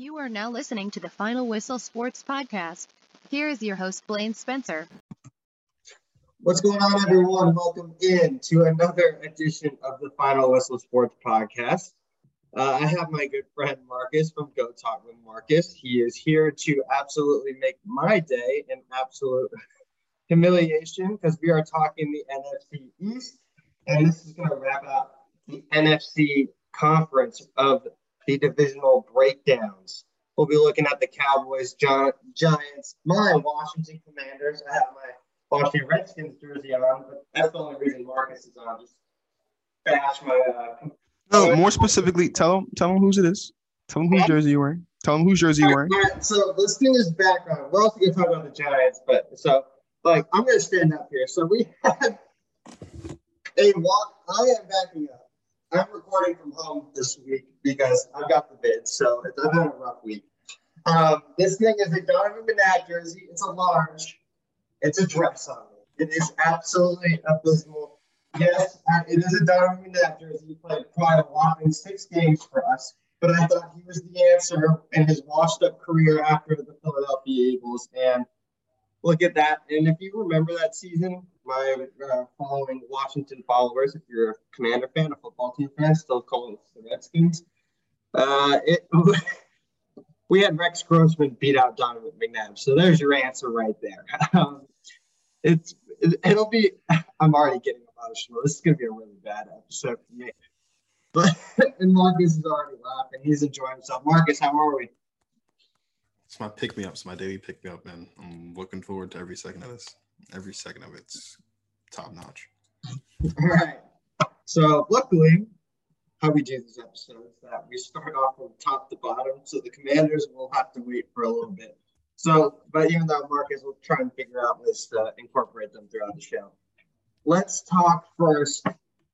You are now listening to the Final Whistle Sports Podcast. Here is your host, Blaine Spencer. What's going on, everyone? Welcome in to another edition of the Final Whistle Sports Podcast. Uh, I have my good friend Marcus from Go Talk with Marcus. He is here to absolutely make my day an absolute humiliation because we are talking the NFC East, and this is going to wrap up the NFC conference of the divisional breakdowns. We'll be looking at the Cowboys, Giants, my Washington Commanders. I have my Washington Redskins jersey on, but that's the only reason Marcus is on. Just bash my. Uh, no, more specifically, tell them tell them whose it is. Tell them whose jersey you're wearing. Tell them whose jersey you're wearing. All right, so let's do this background. We're also to talk about the Giants, but so like I'm going to stand up here. So we had a walk. I am backing up. I'm recording from home this week because I've got the vid, so it's, I've had a rough week. Um, this thing is a Donovan McNabb jersey. It's a large. It's a dress on. It is absolutely abysmal. Yes, it is a Donovan McNabb jersey. He played quite a lot in six games for us, but I thought he was the answer in his washed-up career after the Philadelphia Eagles. And look at that. And if you remember that season, my uh, following Washington followers, if you're a Commander fan, a football team fan, still call it the Redskins. Uh, it, we had Rex Grossman beat out Donovan McNabb, so there's your answer right there. Um, it's it, it'll be. I'm already getting emotional. This is gonna be a really bad episode for me. But and Marcus is already laughing. He's enjoying himself. Marcus, how are we? It's my pick me up. It's my daily pick me up, man. I'm looking forward to every second of this. Every second of it's top notch. All right. So luckily, how we do these episodes that we start off from top to bottom. So the commanders will have to wait for a little bit. So, but even though Marcus will try and figure out ways to incorporate them throughout the show. Let's talk first.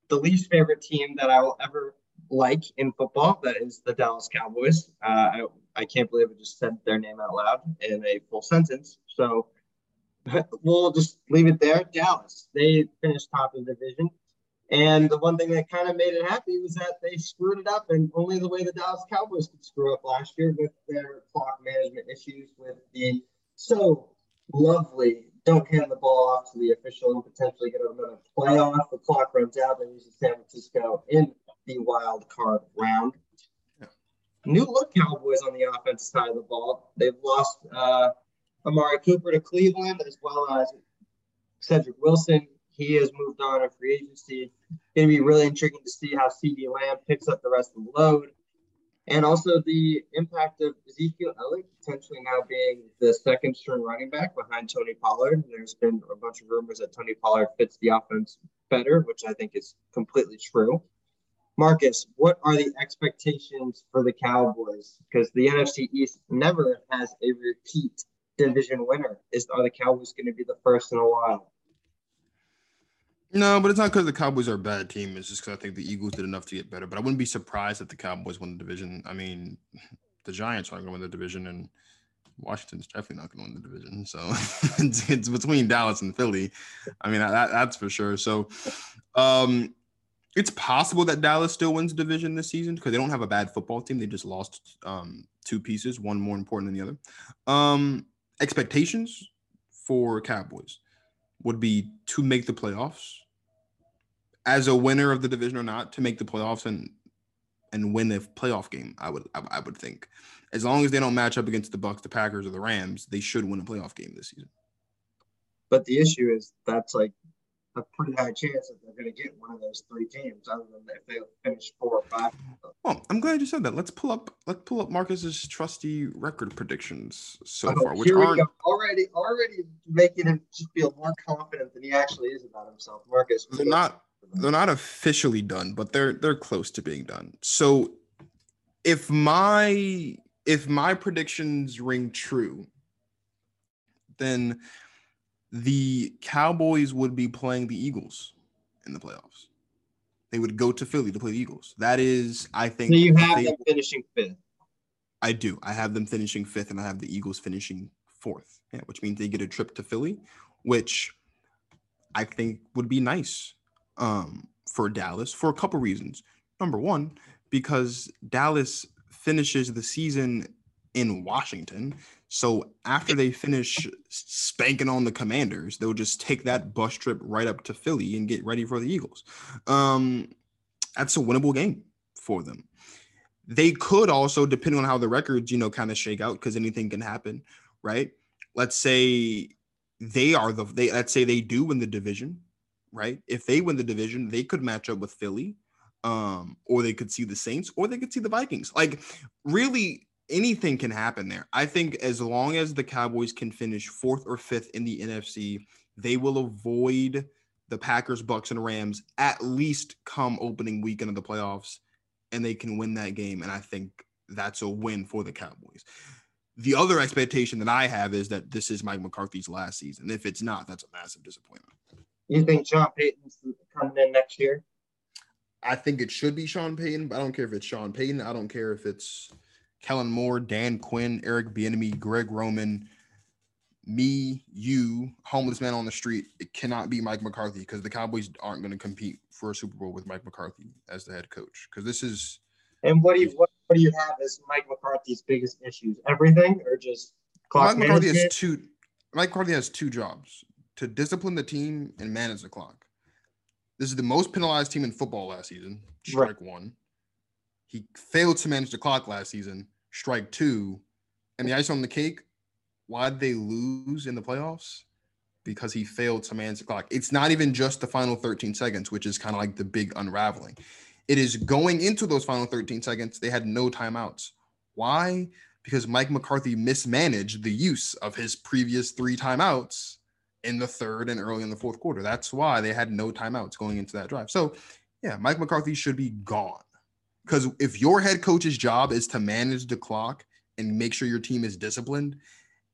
The least favorite team that I will ever like in football, that is the Dallas Cowboys. Uh, I, I can't believe I just said their name out loud in a full sentence. So we'll just leave it there. Dallas, they finished top of the division. And the one thing that kind of made it happy was that they screwed it up, and only the way the Dallas Cowboys could screw up last year with their clock management issues, with the so lovely don't hand the ball off to the official and potentially get another playoff. The clock runs out, they use San Francisco in the wild card round. New look Cowboys on the offensive side of the ball. They've lost uh, Amari Cooper to Cleveland as well as Cedric Wilson. He has moved on in free agency. Going to be really intriguing to see how CeeDee Lamb picks up the rest of the load. And also the impact of Ezekiel Elliott potentially now being the second string running back behind Tony Pollard. There's been a bunch of rumors that Tony Pollard fits the offense better, which I think is completely true. Marcus, what are the expectations for the Cowboys? Because the NFC East never has a repeat division winner. Is are the Cowboys going to be the first in a while? No, but it's not because the Cowboys are a bad team. It's just because I think the Eagles did enough to get better. But I wouldn't be surprised if the Cowboys win the division. I mean, the Giants aren't going to win the division, and Washington's definitely not going to win the division. So it's, it's, between Dallas and Philly. I mean, that, that's for sure. So um, it's possible that Dallas still wins the division this season because they don't have a bad football team. They just lost um, two pieces, one more important than the other. Um, expectations for Cowboys would be to make the playoffs as a winner of the division or not to make the playoffs and and win a playoff game. I would I, I would think as long as they don't match up against the Bucks, the Packers, or the Rams, they should win a playoff game this season. But the issue is that's like a pretty high chance that they're going to get one of those three teams, other than if they finish four or five. Well, I'm glad you said that. Let's pull up. Let's pull up Marcus's trusty record predictions so oh, far, which aren't already already making him just feel more confident than he actually is about himself. Marcus, they're not they're not officially done, but they're they're close to being done. So, if my if my predictions ring true, then the Cowboys would be playing the Eagles in the playoffs. They would go to Philly to play the Eagles. That is, I think. So you have they, them finishing fifth. I do. I have them finishing fifth, and I have the Eagles finishing fourth. Yeah, which means they get a trip to Philly, which I think would be nice um, for Dallas for a couple reasons. Number one, because Dallas finishes the season in Washington. So after they finish spanking on the Commanders, they'll just take that bus trip right up to Philly and get ready for the Eagles. Um, that's a winnable game for them. They could also, depending on how the records, you know, kind of shake out, because anything can happen, right? Let's say they are the they let's say they do win the division, right? If they win the division, they could match up with Philly, um, or they could see the Saints, or they could see the Vikings. Like, really, anything can happen there. I think as long as the Cowboys can finish fourth or fifth in the NFC, they will avoid the Packers, Bucks, and Rams at least come opening weekend of the playoffs, and they can win that game. And I think that's a win for the Cowboys. The other expectation that I have is that this is Mike McCarthy's last season. If it's not, that's a massive disappointment. You think Sean Payton's coming in next year? I think it should be Sean Payton, but I don't care if it's Sean Payton. I don't care if it's Kellen Moore, Dan Quinn, Eric Bieniemy, Greg Roman, me, you, homeless man on the street. It cannot be Mike McCarthy because the Cowboys aren't going to compete for a Super Bowl with Mike McCarthy as the head coach. Because this is. And what do you what, what do you have as Mike McCarthy's biggest issues? Everything or just clock Mike McCarthy has two. Mike McCarthy has two jobs: to discipline the team and manage the clock. This is the most penalized team in football last season. Strike right. one. He failed to manage the clock last season. Strike two, and the ice on the cake why did they lose in the playoffs? Because he failed to manage the clock. It's not even just the final 13 seconds, which is kind of like the big unraveling. It is going into those final 13 seconds, they had no timeouts. Why? Because Mike McCarthy mismanaged the use of his previous three timeouts in the third and early in the fourth quarter. That's why they had no timeouts going into that drive. So, yeah, Mike McCarthy should be gone. Because if your head coach's job is to manage the clock and make sure your team is disciplined,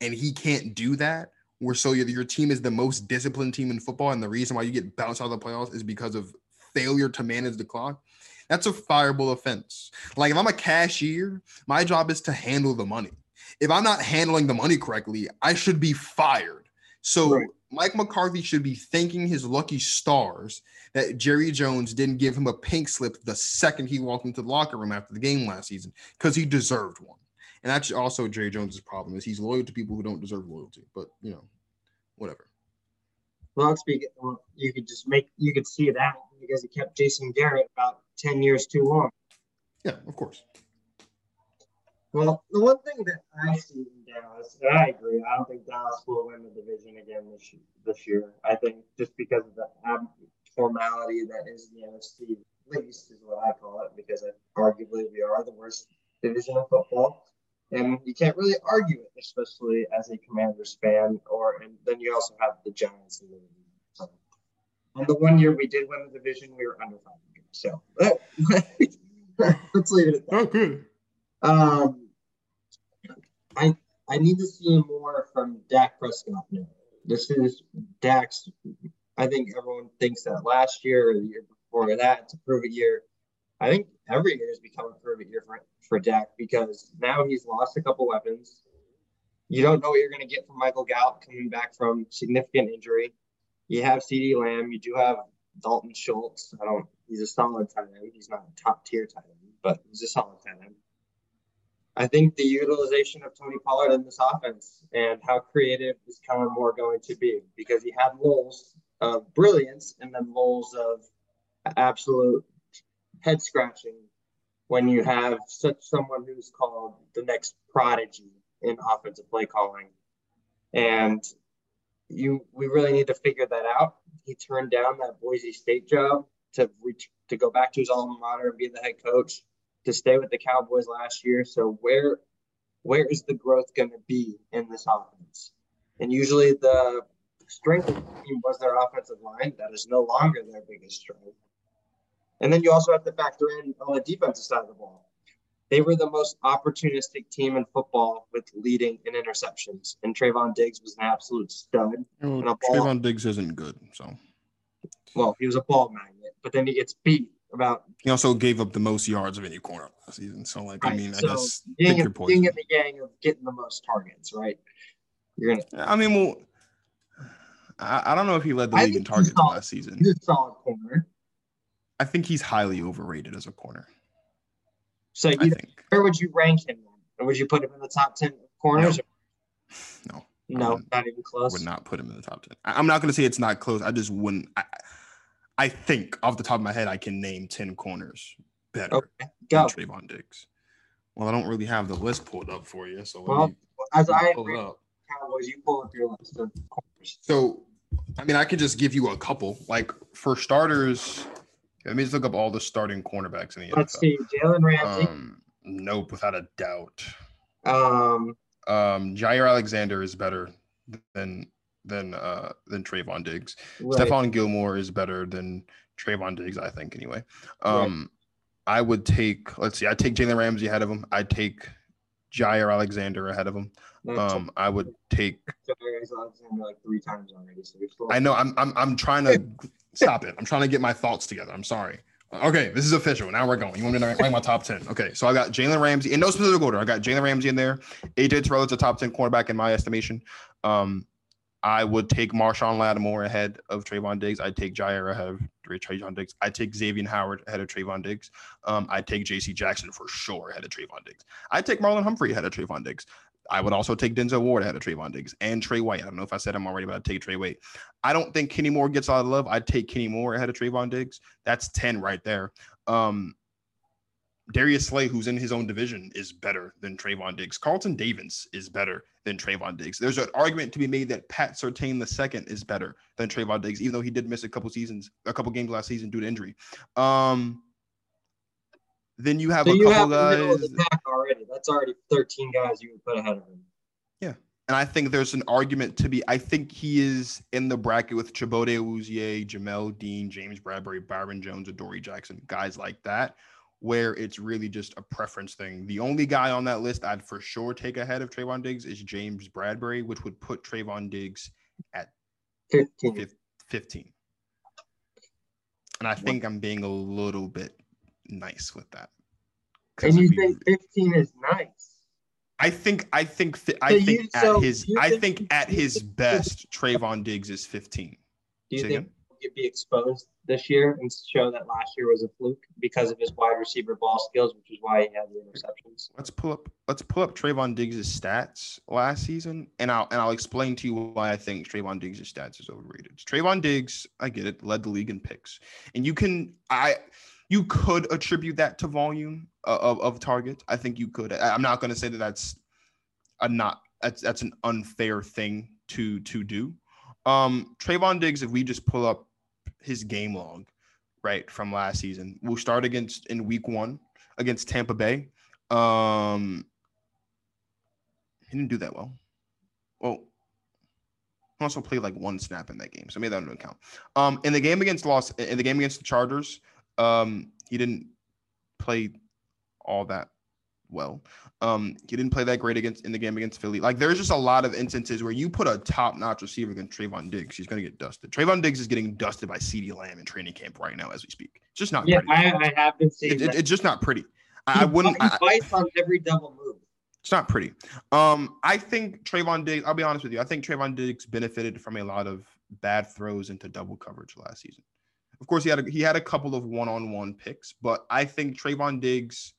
and he can't do that, where so your, your team is the most disciplined team in football, and the reason why you get bounced out of the playoffs is because of failure to manage the clock, that's a fireable offense. Like if I'm a cashier, my job is to handle the money. If I'm not handling the money correctly, I should be fired. So right. Mike McCarthy should be thanking his lucky stars that Jerry Jones didn't give him a pink slip the second he walked into the locker room after the game last season because he deserved one. And that's also Jerry Jones's problem is he's loyal to people who don't deserve loyalty. But you know, whatever. Well, speaking, well, you could just make you could see that because he kept Jason Garrett about ten years too long. Yeah, of course. Well, the one thing that I see in Dallas, and I agree, I don't think Dallas will win the division again this year. This year, I think just because of the formality that is the NFC least is what I call it, because arguably we are the worst division of football and you can't really argue it, especially as a Commanders fan. Or and then you also have the Giants in the so, on the one year we did win the division, we were under 500. So let's leave it at that. Oh, good. Um, I I need to see more from Dak Prescott now. This is Dak's. I think everyone thinks that last year or the year before that it's a prove year. I think every year has become a prove year for for Dak because now he's lost a couple weapons. You don't know what you're going to get from Michael Gallup coming back from significant injury. You have CeeDee Lamb. You do have Dalton Schultz. I don't. He's a solid tight end. He's not a top tier tight end, but he's a solid tight end. I think the utilization of Tony Pollard in this offense and how creative is Kellen Moore going to be because he had lulls of brilliance and then lulls of absolute head scratching when you have such someone who's called the next prodigy in offensive play calling. And you we really need to figure that out. He turned down that Boise State job to reach to go back to his alma mater and be the head coach to stay with the Cowboys last year. So where where is the growth going to be in this offense? And usually the strength of the team was their offensive line. That is no longer their biggest strength. And then you also have to factor in on the defensive side of the ball. They were the most opportunistic team in football with leading in interceptions. And Trevon Diggs was an absolute stud. Well, Trevon Diggs isn't good, so. Well, he was a ball magnet, but then he gets beat about. He also gave up the most yards of any corner last season. So, like, right. I mean, so I guess being, pick your. Being in the gang of getting the most targets, right? You're gonna. I mean, well, I, I don't know if he led the league in targets solid, last season. He's a solid corner. I think he's highly overrated as a corner. So you, where would you rank him And would you put him in the top ten corners? No. No, Um, not even close. Would not put him in the top ten. I- I'm not going to say it's not close. I just wouldn't. I, I think off the top of my head, I can name ten corners better Okay, than. Trevon Diggs. Well, I don't really have the list pulled up for you, so Well, me As I pull it up. Cowboys, you pull up your list of corners. So, I mean, I could just give you a couple. Like for starters, let me just look up all the starting cornerbacks in the Let's NFL. see, Jalen Ramsey. Um, nope, without a doubt. Um, Um, Jaire Alexander is better than than uh than Trevon Diggs. right. Stephon Gilmore is better than Trevon Diggs, I think. Anyway, Right. um, I would take. Let's see, I take Jalen Ramsey ahead of him. I take Jaire Alexander ahead of him. Um, I would take. Alexander like three times already. So. I know. I'm. I'm. I'm trying to stop it. I'm trying to get my thoughts together. I'm sorry. Okay, this is official. Now we're going. You want me to rank my top ten? Okay, so I got Jalen Ramsey in no specific order. I got Jalen Ramsey in there. AJ Terrell is a top ten cornerback in my estimation. Um, I would take Marshon Lattimore ahead of Trevon Diggs. I'd take Jaire ahead of Trevon Diggs. I'd take Xavier Howard ahead of Trevon Diggs. Um, I'd take J.C. Jackson for sure ahead of Trevon Diggs. I'd take Marlon Humphrey ahead of Trevon Diggs. I would also take Denzel Ward ahead of Trevon Diggs and Trey White. I don't know if I said him already, but I'd take Trey White. I don't think Kenny Moore gets a lot of love. I'd take Kenny Moore ahead of Trevon Diggs. That's 10 right there. Um, Darius Slay, who's in his own division, is better than Trevon Diggs. Carlton Davis is better than Trevon Diggs. There's an argument to be made that Pat Surtain II is better than Trevon Diggs, even though he did miss a couple seasons, a couple games last season due to injury. Um, then you have so a you couple of guys. already. That's already 13 guys you would put ahead of him. Yeah. And I think there's an argument to be. I think he is in the bracket with Chidobe Awuzie, Jamel Dean, James Bradberry, Byron Jones, Adoree Jackson, guys like that, where it's really just a preference thing. The only guy on that list I'd for sure take ahead of Trevon Diggs is James Bradberry, which would put Trevon Diggs at 15. 15. And I think I'm being a little bit nice with that. And you think 15 is nice? I think I think fi- So I you- think so at his I think- think at his best Trevon Diggs is 15. Do you Say think again? he'd be exposed this year and show that last year was a fluke because of his wide receiver ball skills, which is why he had the interceptions? Let's pull up let's pull up Trevon Diggs' stats last season and I'll and I'll explain to you why I think Trevon Diggs' stats is overrated. Trevon Diggs, I get it, led the league in picks. And you can I you could attribute that to volume uh, of, of targets. I think you could. I, I'm not going to say that that's a not that's that's an unfair thing to to do. Um, Trevon Diggs, if we just pull up his game log, right from last season, we'll start against in week one against Tampa Bay. Um, he didn't do that well. Well, he also played like one snap in that game, so maybe that doesn't count. Um, in the game against Los, in the game against the Chargers, um, he didn't play all that well. Um, he didn't play that great against in the game against Philly. Like there's just a lot of instances where you put a top-notch receiver against Trevon Diggs, he's gonna get dusted. Trevon Diggs is getting dusted by CeeDee Lamb in training camp right now as we speak. It's just not Yeah, pretty. I, I have been seeing It- it- it's just not pretty. I, I wouldn't. He bites on every double move. it's not pretty. Um, I think Trevon Diggs. I'll be honest with you. I think Trevon Diggs benefited from a lot of bad throws into double coverage last season. Of course, he had a, he had a couple of one-on-one picks, but I think Trevon Diggs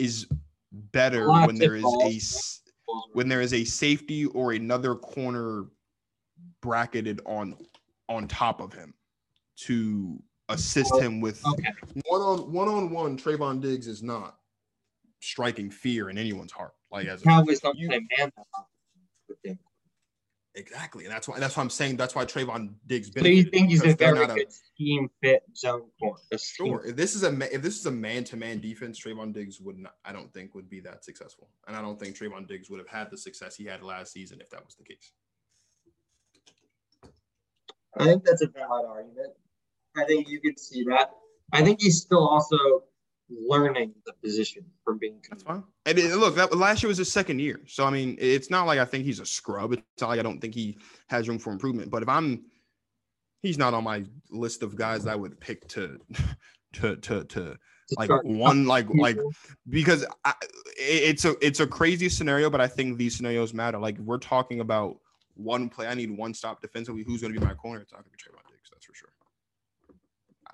is better when there is a when there is a safety or another corner bracketed on on top of him to assist him with Okay. one on one on one. Trevon Diggs is not striking fear in anyone's heart. Like as a, Cowboys don't you- play man that often with him. Exactly, and that's why that's why I'm saying that's why Trevon Diggs. So you think he's a because they're very not good scheme fit zone corner? Sure. If this is a ma- if this is a man to man defense, Trevon Diggs would not. I don't think would be that successful, and I don't think Trevon Diggs would have had the success he had last season if that was the case. I think that's a valid argument. I think you could see that. I think he's still also learning the position from being. That's fine. And it, look, that last year was his second year, so I mean, it's not like I think he's a scrub. It's not like I don't think he has room for improvement. But if I'm, he's not on my list of guys I would pick to, to to to like one like like because I, it's a it's a crazy scenario, but I think these scenarios matter. Like we're talking about one play. I need one stop defensively. Who's going to be my corner? It's not going to be Trevon Diggs. That's for sure.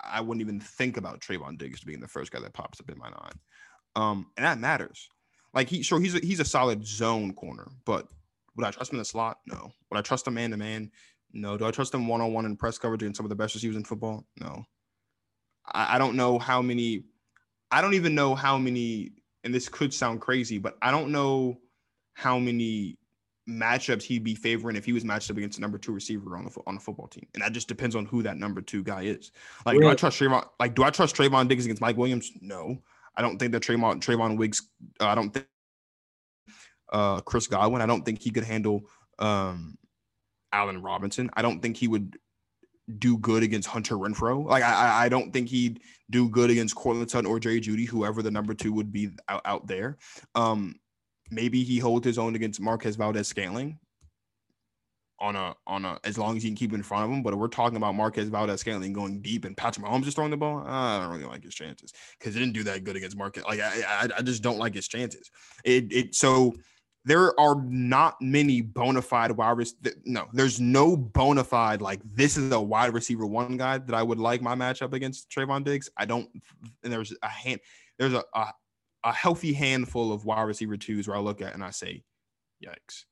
I wouldn't even think about Trevon Diggs being the first guy that pops up in my mind, um, and that matters. Like he sure he's a, he's a solid zone corner, but would I trust him in the slot? No. Would I trust him man to man? No. Do I trust him one on one in press coverage against some of the best receivers in football? No. I, I don't know how many. I don't even know how many. And this could sound crazy, but I don't know how many matchups he'd be favoring if he was matched up against a number two receiver on the on the football team, and that just depends on who that number two guy is. Like, really? do I trust Trevon? Like, do I trust Trevon Diggs against Mike Williams? No, I don't think that Trevon Trevon Wiggs. Uh, I don't think uh, Chris Godwin. I don't think he could handle um, Allen Robinson. I don't think he would do good against Hunter Renfrow. Like I, I don't think he'd do good against Courtland Sutton or Jerry Jeudy, whoever the number two would be out, out there. Um, maybe he holds his own against Marquez Valdes Scantling on a on a as long as he can keep in front of him. But we're talking about Marquez Valdes Scantling going deep and Patrick Mahomes is throwing the ball. I don't really like his chances because he didn't do that good against Marquez. Like I, I, I just don't like his chances. It it so there are not many bona fide wide receivers. No, there's no bona fide like this is a wide receiver one guy that I would like my matchup against Trevon Diggs. I don't, and there's a hand, there's a, a, a healthy handful of wide receiver twos where I look at and I say, yikes.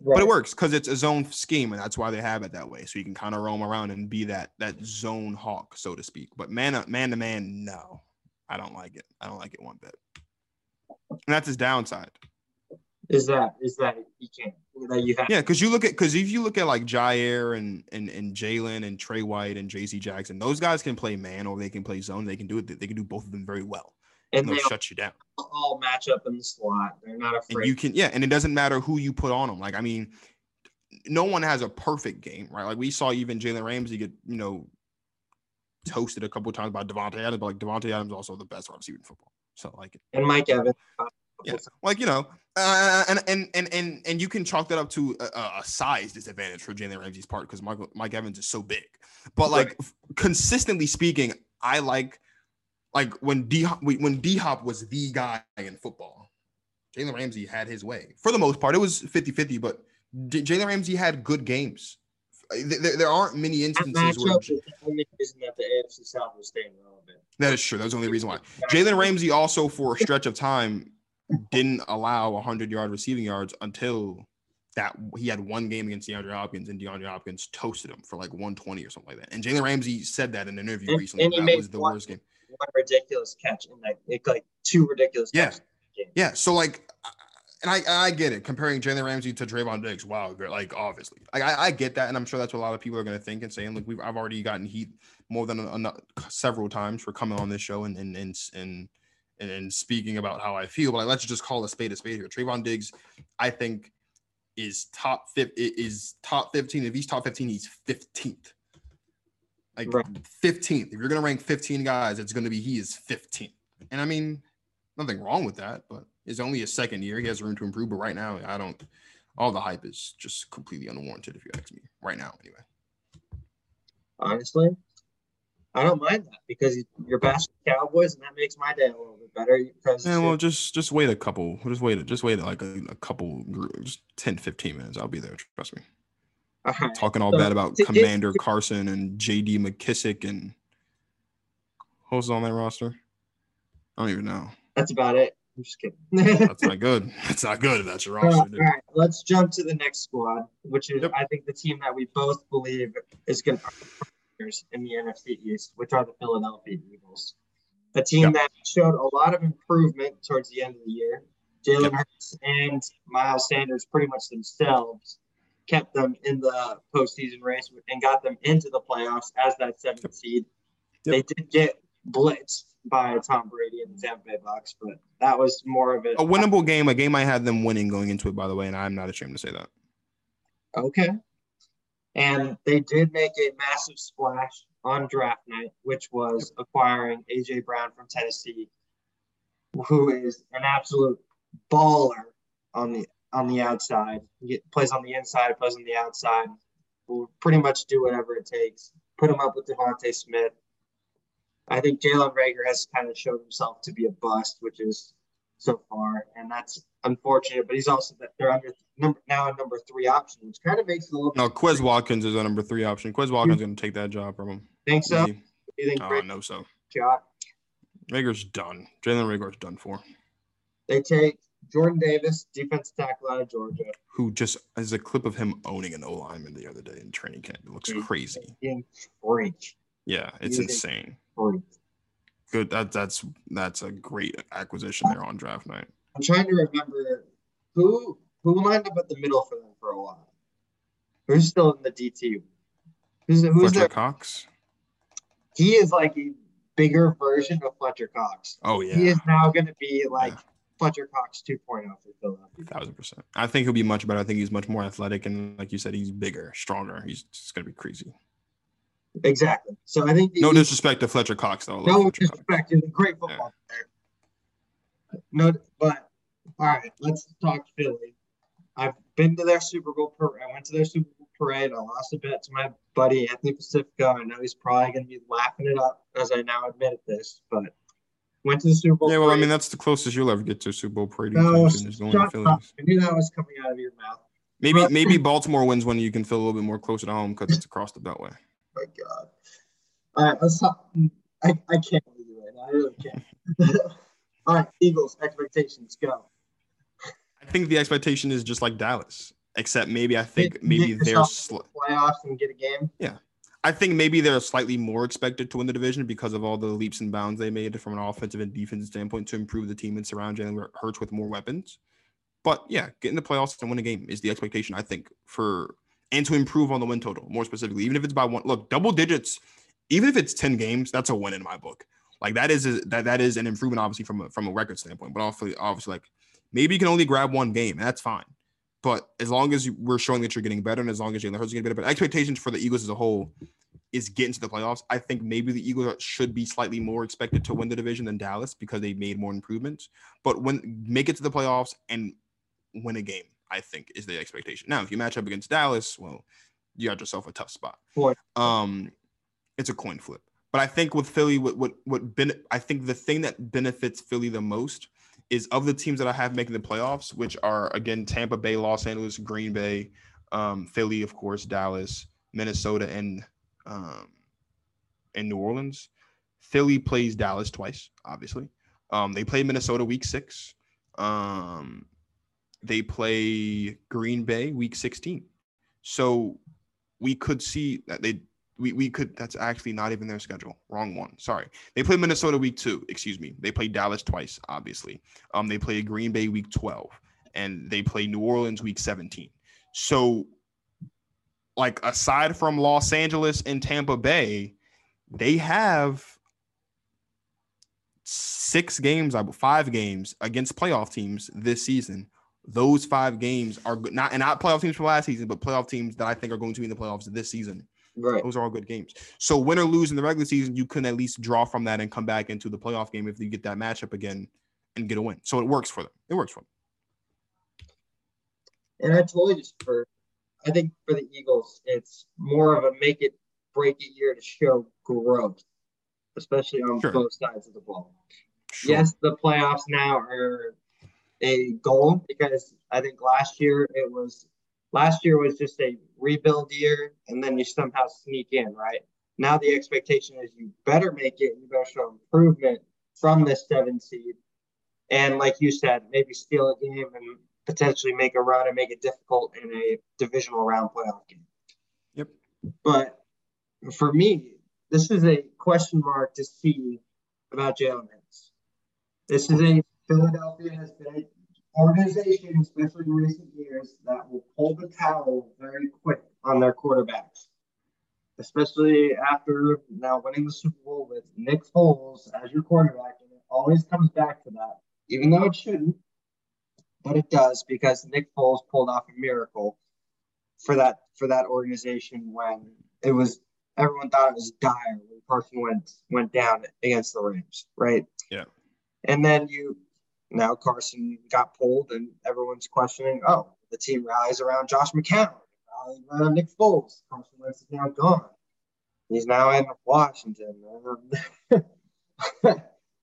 Right. But it works because it's a zone scheme, and that's why they have it that way. So you can kind of roam around and be that that zone hawk, so to speak. But man, uh, man to man, no, I don't like it. I don't like it one bit. And that's his downside is that is that you can't that you have yeah because you look at because if you look at like Jaire and and and Jalen and Trey White and J.C. Jackson, those guys can play man or they can play zone. They can do it. They can do both of them very well. And, they'll shut you down. All match up in the slot. They're not afraid. And you can yeah, and it doesn't matter who you put on them. Like I mean, no one has a perfect game, right? Like we saw even Jalen Ramsey get you know toasted a couple times by Davante Adams, but like Davante Adams is also the best wide receiver in football. So like and Mike Evans yeah, like you know, uh, and and and and and you can chalk that up to a, a size disadvantage for Jalen Ramsey's part because Mike Mike Evans is so big. But like right. consistently speaking, I like like when D when D Hop was the guy in football. Jalen Ramsey had his way for the most part. It was 50-50, but Jalen Ramsey had good games. There, there aren't many instances where the only reason that the AFC South was staying relevant. That is true. That's the only reason why. Jalen Ramsey also, for a stretch of time, didn't allow 100 yard receiving yards until that he had one game against DeAndre Hopkins and DeAndre Hopkins toasted him for like 120 or something like that. And Jalen Ramsey said that in an interview and, recently. And that was the one, worst game. One ridiculous catch in that, like two ridiculous. Yeah, yeah. So like, and I I get it comparing Jalen Ramsey to Trevon Diggs. Wow, like obviously, like I, I get that, and I'm sure that's what a lot of people are going to think and saying. Look, we've I've already gotten heat more than a, a, several times for coming on this show and and and and and, speaking about how I feel, but like, let's just call a spade a spade here. Trevon Diggs, I think, is top fifth is top 15. If he's top 15, he's 15th. Like right. 15th. If you're gonna rank 15 guys, it's gonna be he is 15th. And I mean, nothing wrong with that, but it's only a second year. He has room to improve. But right now, I don't all the hype is just completely unwarranted, if you ask me. Right now, anyway. Honestly, I don't mind that because you're bashing Cowboys, and that makes my day a little bit better. Because yeah, well, just just wait a couple. Just wait. Just wait like a, a couple, just 10, 15 minutes. I'll be there. Trust me. Uh-huh. Talking all so, bad about Commander Carson and J.D. McKissic and who's on that roster? I don't even know. That's about it. I'm just kidding. that's not good. That's not good. That's your roster. Uh, all right, let's jump to the next squad, which is yep. I think the team that we both believe is going to be in the NFC East, which are the Philadelphia Eagles. A team yep. that showed a lot of improvement towards the end of the year. Jalen yep. Hurts and Miles Sanders pretty much themselves kept them in the postseason race and got them into the playoffs as that seventh yep. seed. They did get blitzed by Tom Brady and the Tampa Bay Bucks, but that was more of a, a winnable game, a game I had them winning going into it, by the way, and I'm not ashamed to say that. Okay. And they did make a massive splash on draft night, which was acquiring AJ Brown from Tennessee, who is an absolute baller on the on the outside. He plays on the inside, plays on the outside. Will pretty much do whatever it takes. Put him up with DeVonta Smith. I think Jalen Reagor has kind of showed himself to be a bust, which is so far, and that's unfortunate. But he's also they're under number now a number three option, which kind of makes it a little. No, Quez Watkins is a number three option. Quez hmm. Watkins is going to take that job from him. Think so? Do you think? Oh, no, so. Shot. Reagor's done. Jalen Reagor's done for. They take Jordan Davis, defense tackle out of Georgia. Who just as a clip of him owning an O lineman the other day in training camp. It looks He's crazy. Freak. Yeah, it's He's insane. freak. Good. That that's that's a great acquisition there on draft night. I'm trying to remember who who lined up at the middle for them for a while. Who's still in the DT? Who's who's Fletcher? Cox. He is like a bigger version of Fletcher Cox. Oh yeah. He is now going to be like Yeah. Fletcher Cox 2.0 for Philadelphia. Thousand percent. I think he'll be much better. I think he's much more athletic and, like you said, he's bigger, stronger. He's just gonna be crazy. Exactly. So I think No disrespect to Fletcher Cox, though. No Fletcher Cox. disrespect. He's a great football player. No, but all right, let's talk Philly. I've been to their Super Bowl parade. I went to their Super Bowl parade. I lost a bet to my buddy Anthony Pacifico. I know he's probably going to be laughing it up as I now admit this, but went to the Super Bowl. Yeah, well, I mean, that's the closest you'll ever get to a Super Bowl parade. Oh, no, anytime soon is going to shut up. I knew that was coming out of your mouth. Maybe But- maybe Baltimore wins when you can feel a little bit more closer to home because it's across the beltway. my God. All right, let's talk. I, I can't believe right now. I really can't. All right, Eagles expectations go. I think the expectation is just like Dallas, except maybe I think maybe they're yourself sli- to the playoffs and get a game. I think maybe they're slightly more expected to win the division because of all the leaps and bounds they made from an offensive and defensive standpoint to improve the team and surround Jalen Hurts with more weapons. But yeah, get in the playoffs and win a game is the expectation, I think, for and to improve on the win total more specifically, even if it's by one. Look, double digits, even if it's ten games, that's a win in my book. Like that is a, that that is an improvement, obviously from a, from a record standpoint. But obviously, obviously, like maybe you can only grab one game, and that's fine. But as long as you, we're showing that you're getting better, and as long as Jalen Hurts is getting better, but expectations for the Eagles as a whole is get into the playoffs. I think maybe the Eagles should be slightly more expected to win the division than Dallas because they made more improvements. But when make it to the playoffs and win a game, I think is the expectation. Now, if you match up against Dallas, well, you got yourself a tough spot. Coin. Um, it's a coin flip. But I think with Philly, what what what ben- I think the thing that benefits Philly the most is of the teams that I have making the playoffs, which are again Tampa Bay, Los Angeles, Green Bay, um, Philly, of course, Dallas, Minnesota, and um, and New Orleans. Philly plays Dallas twice, obviously. Um, they play Minnesota week six. Um, they play Green Bay week 16. So we could see that they we, we could that's actually not even their schedule. Wrong one. Sorry. They play Minnesota week two, excuse me. They play Dallas twice, obviously. Um, they play Green Bay week 12 and they play New Orleans week 17. So like aside from Los Angeles and Tampa Bay, they have six games, I five games against playoff teams this season. Those five games are not and not playoff teams from last season, but playoff teams that I think are going to be in the playoffs this season. Right. Those are all good games. So win or lose in the regular season, you can at least draw from that and come back into the playoff game if you get that matchup again and get a win. So it works for them. It works for them. And I told you just for, I think for the Eagles, it's more of a make it break it year to show growth, especially on Sure. both sides of the ball. Sure. Yes, the playoffs now are a goal because I think last year it was last year was just a rebuild year and then you somehow sneak in, right? Now the expectation is you better make it, you better show improvement from this seven seed. And like you said, maybe steal a game and potentially make a run and make it difficult in a divisional round playoff game. Yep. But for me, this is a question mark to see about Jalen Hurts. This is a Philadelphia has been organization, especially in recent years, that will pull the towel very quick on their quarterbacks. Especially after now winning the Super Bowl with Nick Foles as your quarterback, and it always comes back to that, even though it shouldn't, but it does because Nick Foles pulled off a miracle for that for that organization when it was everyone thought it was dire when Carson went went down against the Rams, right? Yeah. And then you now Carson got pulled and everyone's questioning, oh, the team rallies around Josh McCown, rallies around Nick Foles. Carson Wentz is now gone. He's now in Washington.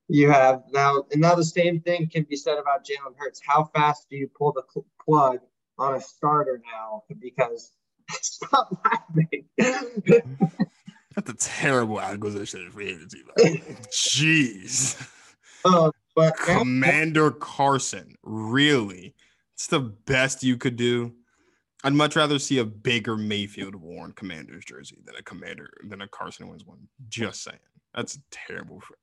you have now, and now the same thing can be said about Jalen Hurts. How fast do you pull the cl- plug on a starter now? Because stop laughing. That's a terrible acquisition free agency. by. Jeez. Um, But now- Commander Carson, really? It's the best you could do. I'd much rather see a Baker Mayfield worn Commander's jersey than a Commander than a Carson Wentz one. Just saying, that's terrible. For,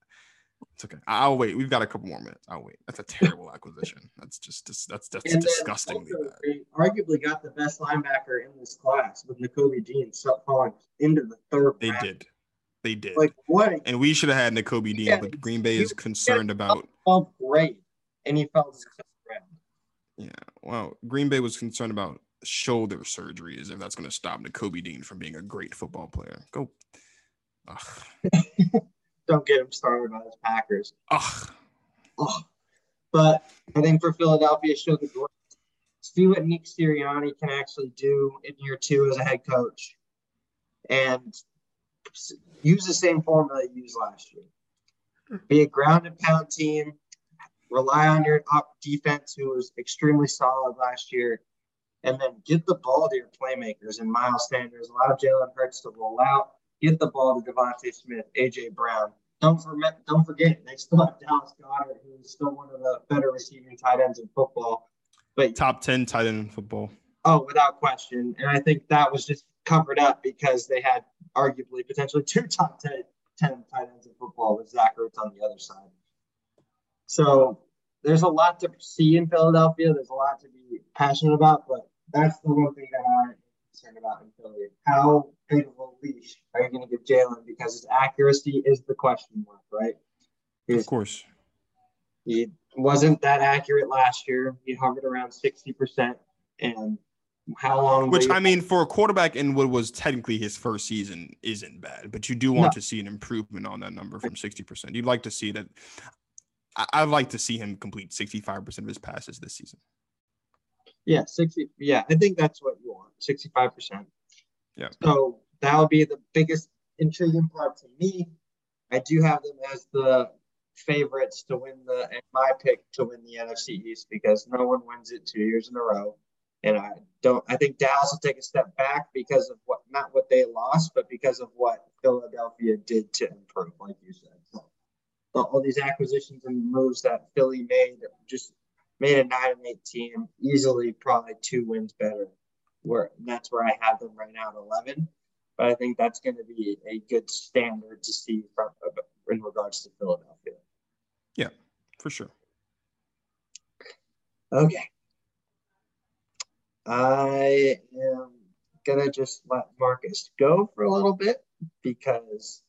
it's okay. I'll wait. We've got a couple more minutes. I'll wait. That's a terrible acquisition. That's just dis- that's that's and disgustingly bad. arguably got the best linebacker in this class with Nakobe Dean falling into the third. They round. did. They did. Like what? and we should have had Nakobe Dean, Yeah, but Green Bay is concerned about. 12th grade, and he fell to round. Yeah, well, Green Bay was concerned about shoulder surgery, as if that's going to stop Nakobe Dean from being a great football player. Go. Ugh. Don't get him started on his Packers. Ugh. Oh. But I think for Philadelphia, show the growth. See what Nick Sirianni can actually do in year two as a head coach, and use the same formula you used last year. Be a ground and pound team. Rely on your up defense, who was extremely solid last year, and then get the ball to your playmakers and Miles Sanders. Allow Jalen Hurts to roll out. Get the ball to DeVonta Smith, AJ Brown. Don't forget, don't forget, they still have Dallas Goedert, who is still one of the better receiving tight ends in football. But Top 10 tight end in football. oh, without question, and I think that was just covered up because they had arguably potentially two top 10, 10 tight ends in football with Zach Ertz on the other side. So there's a lot to see in Philadelphia. There's a lot to be passionate about, but that's the one thing that I'm concerned about in Philly. How big of a leash are you going to give Jalen? Because his accuracy is the question mark, right? Of course. he wasn't that accurate last year. He hovered around 60%. And how long? Which, I mean, for a quarterback in what was technically his first season, isn't bad. But you do want No. to see an improvement on that number from 60%. You'd like to see that. I- I'd like to see him complete 65% of his passes this season. Yeah, 60. Yeah, I think that's what you want 65%. Yeah. So that'll be the biggest intriguing part to me. I do have them as the favorites to win the, and my pick to win the NFC East because no one wins it two years in a row. And I don't, I think Dallas will take a step back because of what, not what they lost, but because of what Philadelphia did to improve, like you said. So, all these acquisitions and moves that Philly made just made a nine and eight team, easily probably two wins better. Where that's where I have them right now at eleven. But I think that's going to be a good standard to see from in regards to Philadelphia. Yeah, for sure. Okay. I am gonna just let Marcus go for a little bit because,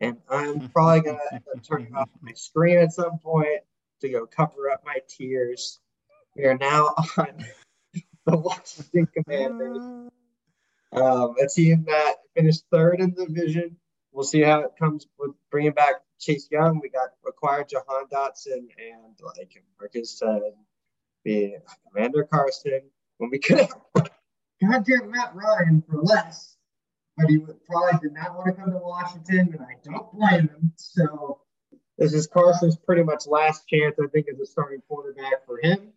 and I'm probably gonna end up turning off my screen at some point to go cover up my tears. We are now on the Washington Commanders, um, a team that finished third in the division. We'll see how it comes with bringing back Chase Young. We got acquired Jahan Dotson and like Marcus said, the Commander Carson when we could have goddamn Matt Ryan for less. But he probably did not want to come to Washington, and I don't blame him. So this is Carson's pretty much last chance, I think, as a starting quarterback for him.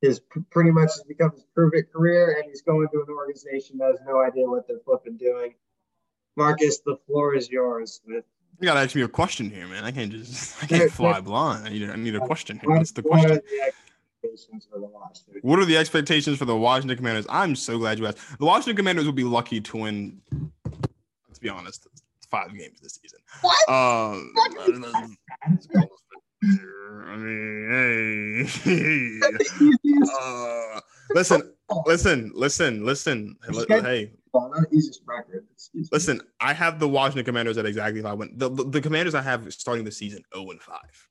His pretty much has become his prove it career, and he's going to an organization that has no idea what they're flipping doing. Marcus, the floor is yours. With You gotta ask me a question here, man. I can't just I can't fly blind. I need a, I need a question here. What's the what question? Are the expectations for the roster? What are the expectations for the Washington Commanders? I'm so glad you asked. The Washington Commanders would be lucky to win. Let's be honest, five games this season. What? Um, I mean, hey. uh, listen, listen, listen, listen. Hey, Hey, Well, not the easiest record. Excuse me. listen. I have the Washington Commanders at exactly five. Win. The, the the Commanders I have starting the season zero and five.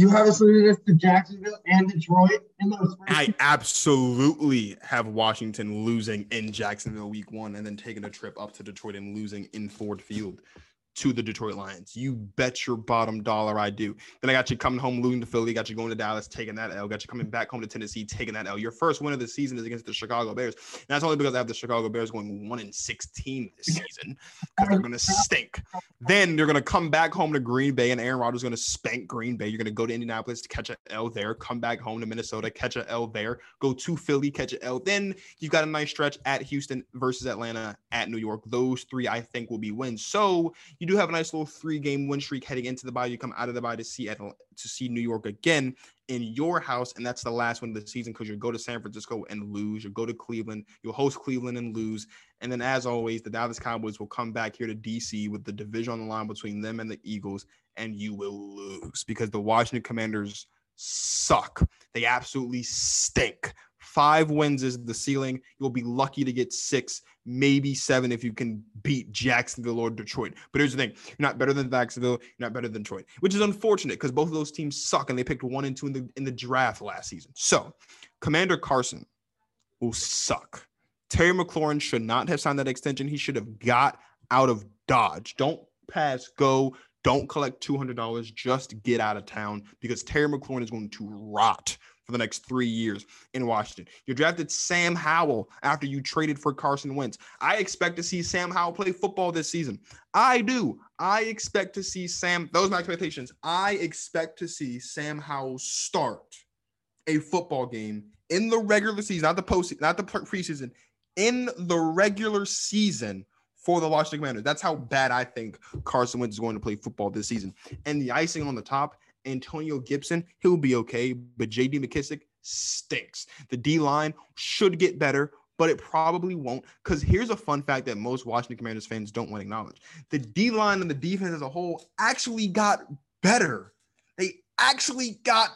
You have losing this to Jacksonville and Detroit in those I absolutely have Washington losing in Jacksonville week one and then taking a trip up to Detroit and losing in Ford Field to the Detroit Lions. You bet your bottom dollar I do. Then I got you coming home, losing to Philly, got you going to Dallas, taking that L, got you coming back home to Tennessee, taking that L. Your first win of the season is against the Chicago Bears. And that's only because I have the Chicago Bears going one in 16 this season because they're going to stink. Then they're going to come back home to Green Bay, and Aaron Rodgers is going to spank Green Bay. You're going to go to Indianapolis to catch a L there, come back home to Minnesota, catch a L there, go to Philly, catch a L. Then you've got a nice stretch at Houston versus Atlanta, at New York. Those three, I think, will be wins. So you do have a nice little three-game win streak heading into the bye. You come out of the bye to see to see New York again in your house, and that's the last one of the season because you'll go to San Francisco and lose. You'll go to Cleveland, you'll host Cleveland and lose, and then as always, the Dallas Cowboys will come back here to DC with the division on the line between them and the Eagles, and you will lose because the Washington Commanders suck. They absolutely stink. Five wins is the ceiling. You'll be lucky to get six, maybe seven if you can beat Jacksonville or Detroit. But here's the thing you're not better than Jacksonville, you're not better than Detroit, which is unfortunate because both of those teams suck and they picked one and two in the in the draft last season. So Commander Carson will suck. Terry McLaurin should not have signed that extension. He should have got out of Dodge. Don't pass, go. Don't collect $200. Just get out of town because Terry McLaurin is going to rot for the next three years in Washington. You drafted Sam Howell after you traded for Carson Wentz. I expect to see Sam Howell play football this season. I do. I expect to see Sam, those are my expectations. I expect to see Sam Howell start a football game in the regular season, not the post, not the preseason, in the regular season for the Washington Commanders. That's how bad I think Carson Wentz is going to play football this season. And the icing on the top Antonio Gibson, he'll be okay, but JD McKissic stinks. The D line should get better, but it probably won't. Because here's a fun fact that most Washington Commanders fans don't want to acknowledge the D line and the defense as a whole actually got better. They actually got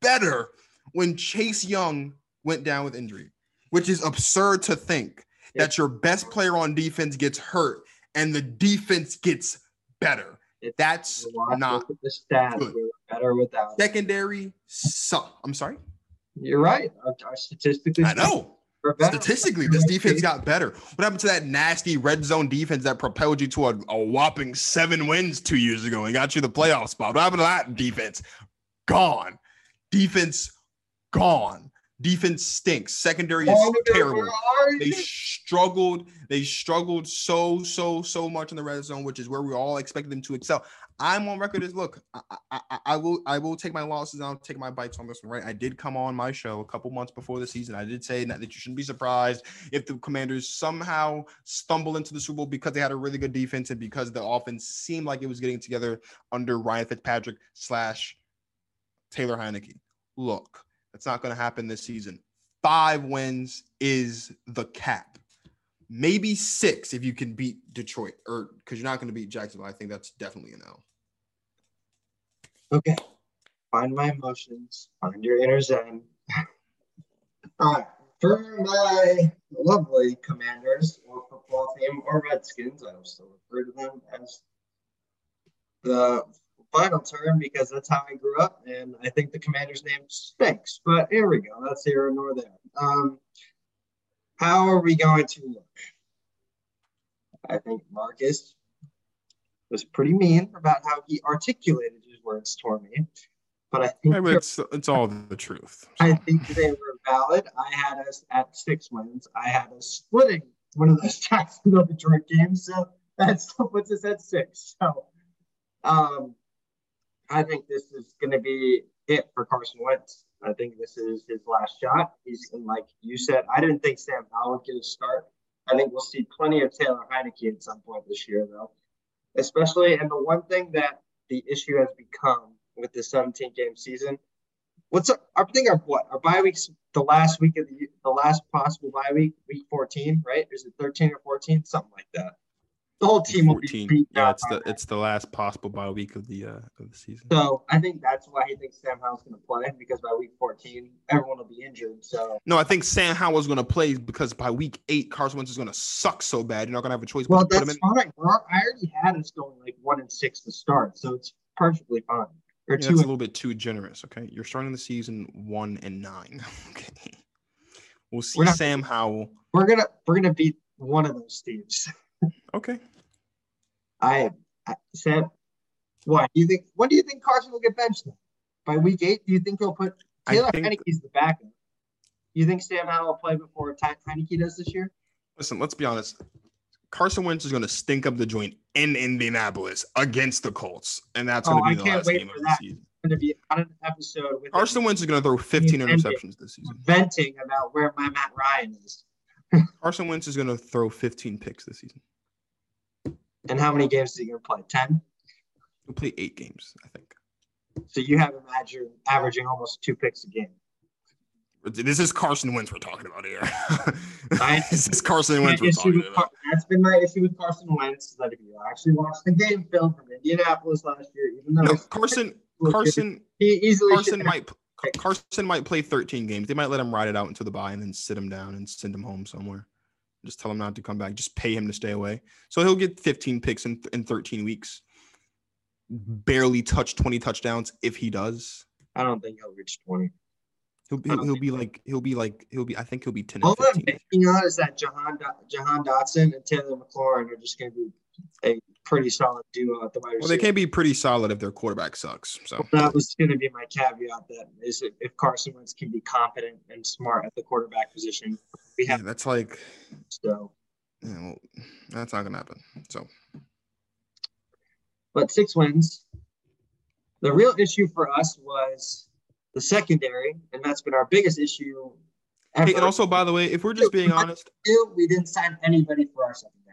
better when Chase Young went down with injury, which is absurd to think yep. that your best player on defense gets hurt and the defense gets better. It's That's not the stats. Good. Better without secondary. So, I'm sorry. You're right. Our, our statistically, I know. Statistically, this defense got better. What happened to that nasty red zone defense that propelled you to a, a whopping seven wins two years ago and got you the playoff spot? What happened to that defense? Gone. Defense gone. Defense stinks. Secondary is oh, terrible. They struggled. They struggled so, so, so much in the red zone, which is where we all expected them to excel. I'm on record as look, I, I, I, will I will take my losses I'll take my bites on this one, right? I did come on my show a couple months before the season. I did say that, you shouldn't be surprised if the commanders somehow stumble into the Super Bowl because they had a really good defense and because the offense seemed like it was getting together under Ryan Fitzpatrick slash Taylor Heinicke. Look, that's not going to happen this season. Five wins is the cap. Maybe six if you can beat Detroit, or because you're not going to beat Jacksonville. I think that's definitely an L. Okay. Find my emotions. Find your inner zen. All right. For my lovely commanders or football team or Redskins, I will still refer to them as the final term because that's how I grew up, and I think the commander's name stinks. But here we go. That's here nor there. Um, how are we going to look? I think Marcus was pretty mean about how he articulated his words toward me. But I think it's it's all the truth. I think they were valid. I had us at six wins. I had us splitting one of those Jacksonville Detroit games, so that still puts us at six. So, um, I think this is going to be it for Carson Wentz. I think this is his last shot. He's and like you said, I didn't think Sam Howell would get a start. I think we'll see plenty of Taylor Heinicke at some point this year, though. Especially, and the one thing that the issue has become with the 17 game season, what's our, I think our what our bye weeks the last week of the the last possible bye week, week 14, right? Is it 13 or 14, something like that? The whole team 14. will be Yeah, it's the it's the last possible bye week of the uh of the season. So I think that's why he thinks Sam Howell's going to play because by week 14 everyone will be injured. So no, I think Sam Howell's going to play because by week eight Carson Wentz is going to suck so bad you're not going to have a choice. Well, that's fine. I already had us going like one and six to start, so it's perfectly fine. Or yeah, two that's a little bit too generous. Okay, you're starting the season one and nine. okay, we'll see not, Sam Howell. We're gonna we're gonna beat one of those teams. okay. I, I said, what do you think? When do you think Carson will get benched? Then? By week eight, do you think he'll put Taylor think, Heinicke's the backup? Do you think Sam Howell will play before Heinicke does this year? Listen, let's be honest. Carson Wentz is going to stink up the joint in Indianapolis against the Colts, and that's going to oh, be the last game of the season. Going to be on an episode with Carson Wentz is going to throw 15 interceptions this season. Venting about where my Matt Ryan is. Carson Wentz is going to throw 15 picks this season. And how many games is he going to play? 10? He'll play eight games, I think. So you have him averaging, averaging almost two picks a game. This is Carson Wentz we're talking about here. This is Carson Wentz we're talking about. Car- that's been my issue with Carson Wentz is that if you actually watch the game film from Indianapolis last year, even though No, Carson Carson he easily Carson might Carson might play 13 games. They might let him ride it out until the bye and then sit him down and send him home somewhere. Just tell him not to come back. Just pay him to stay away. So he'll get 15 picks in, in 13 weeks. Barely touch 20 touchdowns if he does. I don't think he'll reach 20. He'll be, he'll, he'll be like he'll be like he'll be I think he'll be 10 All I'm 15. banking on is that Jahan, Jahan Dotson and Taylor McLaurin are just going to be a pretty solid duo at the wide Well, they can be pretty solid if their quarterback sucks. So that was going to be my caveat. That is, if- Carson Wentz can be competent and smart at the quarterback position, we yeah, have that's like so. yeah, well, that's not gonna happen. So But six wins. The real issue for us was the secondary, and that's been our biggest issue. Ever. hey, and also by the way, if we're just being honest, we didn't sign anybody for our secondary.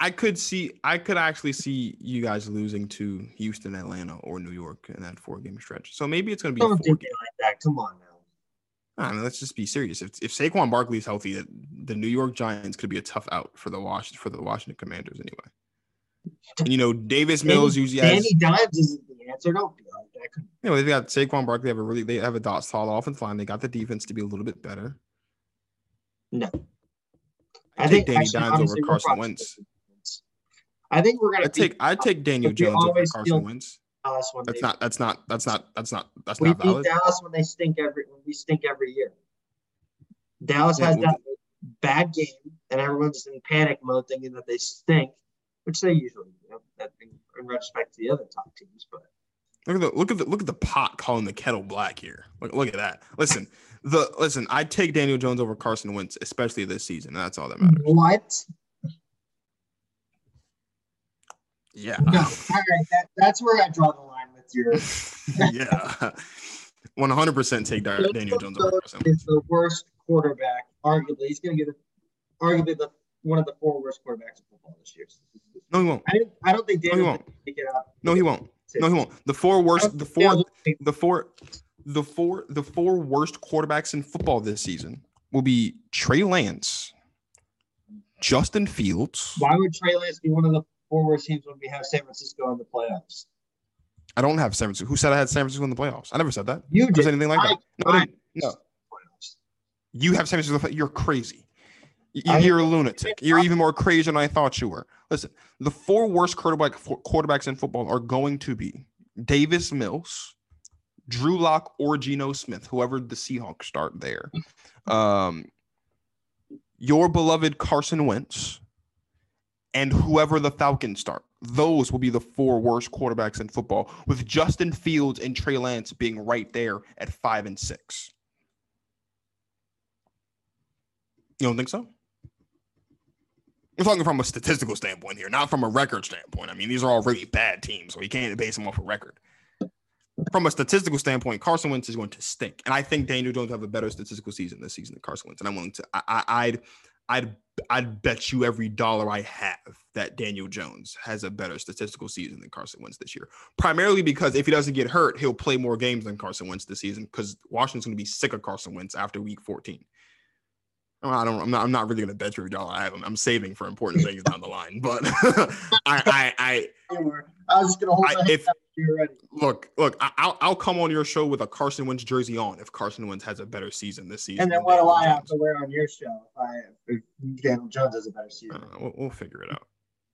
I could see, I could actually see you guys losing to Houston, Atlanta, or New York in that four game stretch. So maybe it's going to be Don't four do me like that. Come on now. I mean, let's just be serious. If if Saquon Barkley is healthy, the, New York Giants could be a tough out for the Wash for the Washington Commanders anyway. And, you know, Davis Mills usually has. Danny Dimes isn't the answer. Don't be like that. You know, they've got Saquon Barkley. They have a really, they have a dot solid offensive line. They got the defense to be a little bit better. No. I think Danny Dimes over Carson. Wentz. I think we're gonna I take, I take Daniel Jones over Carson Wentz. Dallas when That's not, that's not, that's not, that's not, that's we not beat valid. Dallas when they stink every when we stink every year. Dallas Yeah, has that bad game, and everyone's in panic mode, thinking that they stink, which they usually do. That in, in retrospect to the other top teams, but Look at the look at the look at the pot calling the kettle black here. Look, look at that. Listen, the listen. I take Daniel Jones over Carson Wentz, especially this season. That's all that matters. what? Yeah, No, all right, that, that's where I draw the line with your. yeah. One hundred percent take Daniel Jones is the worst quarterback. Arguably, he's going to get a, arguably the one of the four worst quarterbacks in football this year. No, he won't. I, I don't think No, he Daniel won't. take it out. No, he won't. No, he won't. The four worst. The four. The four. The four. The four worst quarterbacks in football this season will be Trey Lance, Justin Fields. Why would Trey Lance be one of the four worst teams when we have San Francisco in the playoffs? I don't have San Francisco. Who said I had San Francisco in the playoffs? I never said that. You did. anything like that. No, I I- no. You have San Francisco. You're crazy. You- I- You're a lunatic. You're even more crazy than I thought you were. Listen, the four worst quarterback quarterbacks in football are going to be Davis Mills, Drew Lock, or Geno Smith, whoever the Seahawks start there. Um, your beloved Carson Wentz, and whoever the Falcons start. Those will be the four worst quarterbacks in football, with Justin Fields and Trey Lance being right there at five and six. You don't think so? I'm talking from a statistical standpoint here, not from a record standpoint. I mean, these are all really bad teams, so you can't base them off a record. From a statistical standpoint, Carson Wentz is going to stink, and I think Daniel Jones have a better statistical season this season than Carson Wentz. And I'm willing to, I, I, I'd, I'd, I'd bet you every dollar I have that Daniel Jones has a better statistical season than Carson Wentz this year. Primarily because if he doesn't get hurt, he'll play more games than Carson Wentz this season because Washington's going to be sick of Carson Wentz after Week 14. I don't. I'm not. I'm not really gonna bet you a dollar. I have. I'm saving for important things down the line. But I, I, I. I was just gonna hold I- if- up when you're ready. look, look. I, I'll, I'll come on your show with a Carson Wentz jersey on if Carson Wentz has a better season this season. And then what do I have to wear on your show if I if Daniel Jones has a better season? Uh, we'll, we'll figure it out.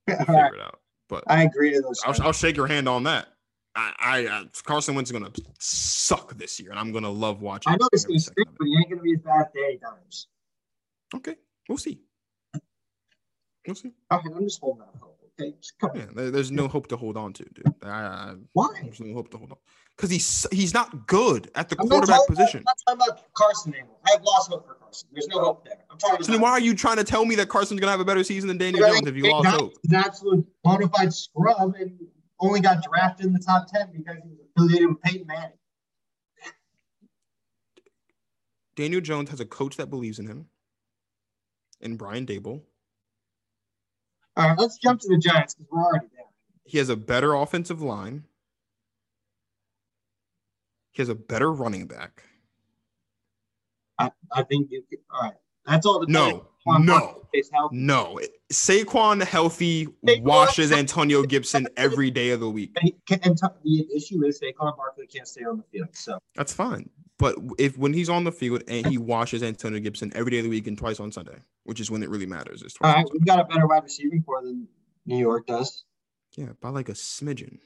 We'll right, figure it out. But I agree to those. I'll, I'll shake your hand on that. I, I, uh, Carson Wentz is gonna suck this year, and I'm gonna love watching. I know he's gonna stink, but he ain't gonna be as bad as Dimes. Okay, we'll see. We'll see. Okay, I'm just holding out hope. Okay, Yeah, there's no hope to hold on to, dude. I, Why? there's no hope to hold on because he's he's not good at the I'm quarterback talking about, position. I'm not talking about Carson anymore. I have lost hope for Carson. There's no hope there. I'm talking So about why are you trying to tell me that Carson's gonna have a better season than Daniel Jones if you lost Dimes hope? an absolute bona fide scrub and only got drafted in the top ten because he was affiliated with Peyton Manning. Daniel Jones has a coach that believes in him, and Brian Daboll. All right, let's jump to the Giants because we're already there. He has a better offensive line. He has a better running back. I, I think you could, all right. That's all the No, no, no. Saquon healthy Saquon- washes Antonio Gibson every day of the week. Can, the issue is Saquon Barkley can't stay on the field. So That's fine. But if when he's on the field and he washes Antonio Gibson every day of the week and twice on Sunday, which is when it really matters, is all twice. Uh, right, we've got a better wide receiving core than New York does. Yeah, by like a smidgen.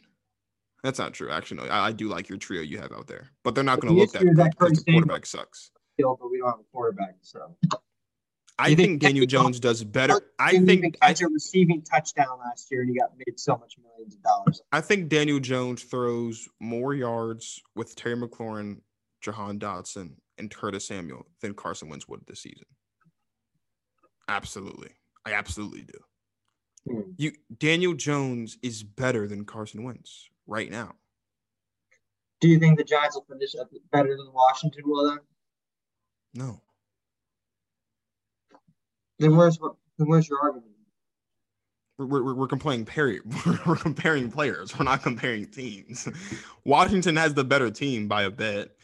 That's not true. Actually, no. I, I do like your trio you have out there, but they're not going to look that good that because the quarterback sucks. Field, but we don't have a quarterback. So I You think, think Daniel Jones does better. I think I, catch a receiving touchdown last year, and he got made so much millions of dollars. I think Daniel Jones throws more yards with Terry McLaurin, Jahan Dotson, and Curtis Samuel than Carson Wentz would this season. Absolutely, I absolutely do. Hmm. You Daniel Jones is better than Carson Wentz right now. Do you think the Giants will finish up better than Washington will then? No, Then where's? Then where's your argument? we're we're, we're comparing Perry. We're comparing players. We're not comparing teams. Washington has the better team by a bit,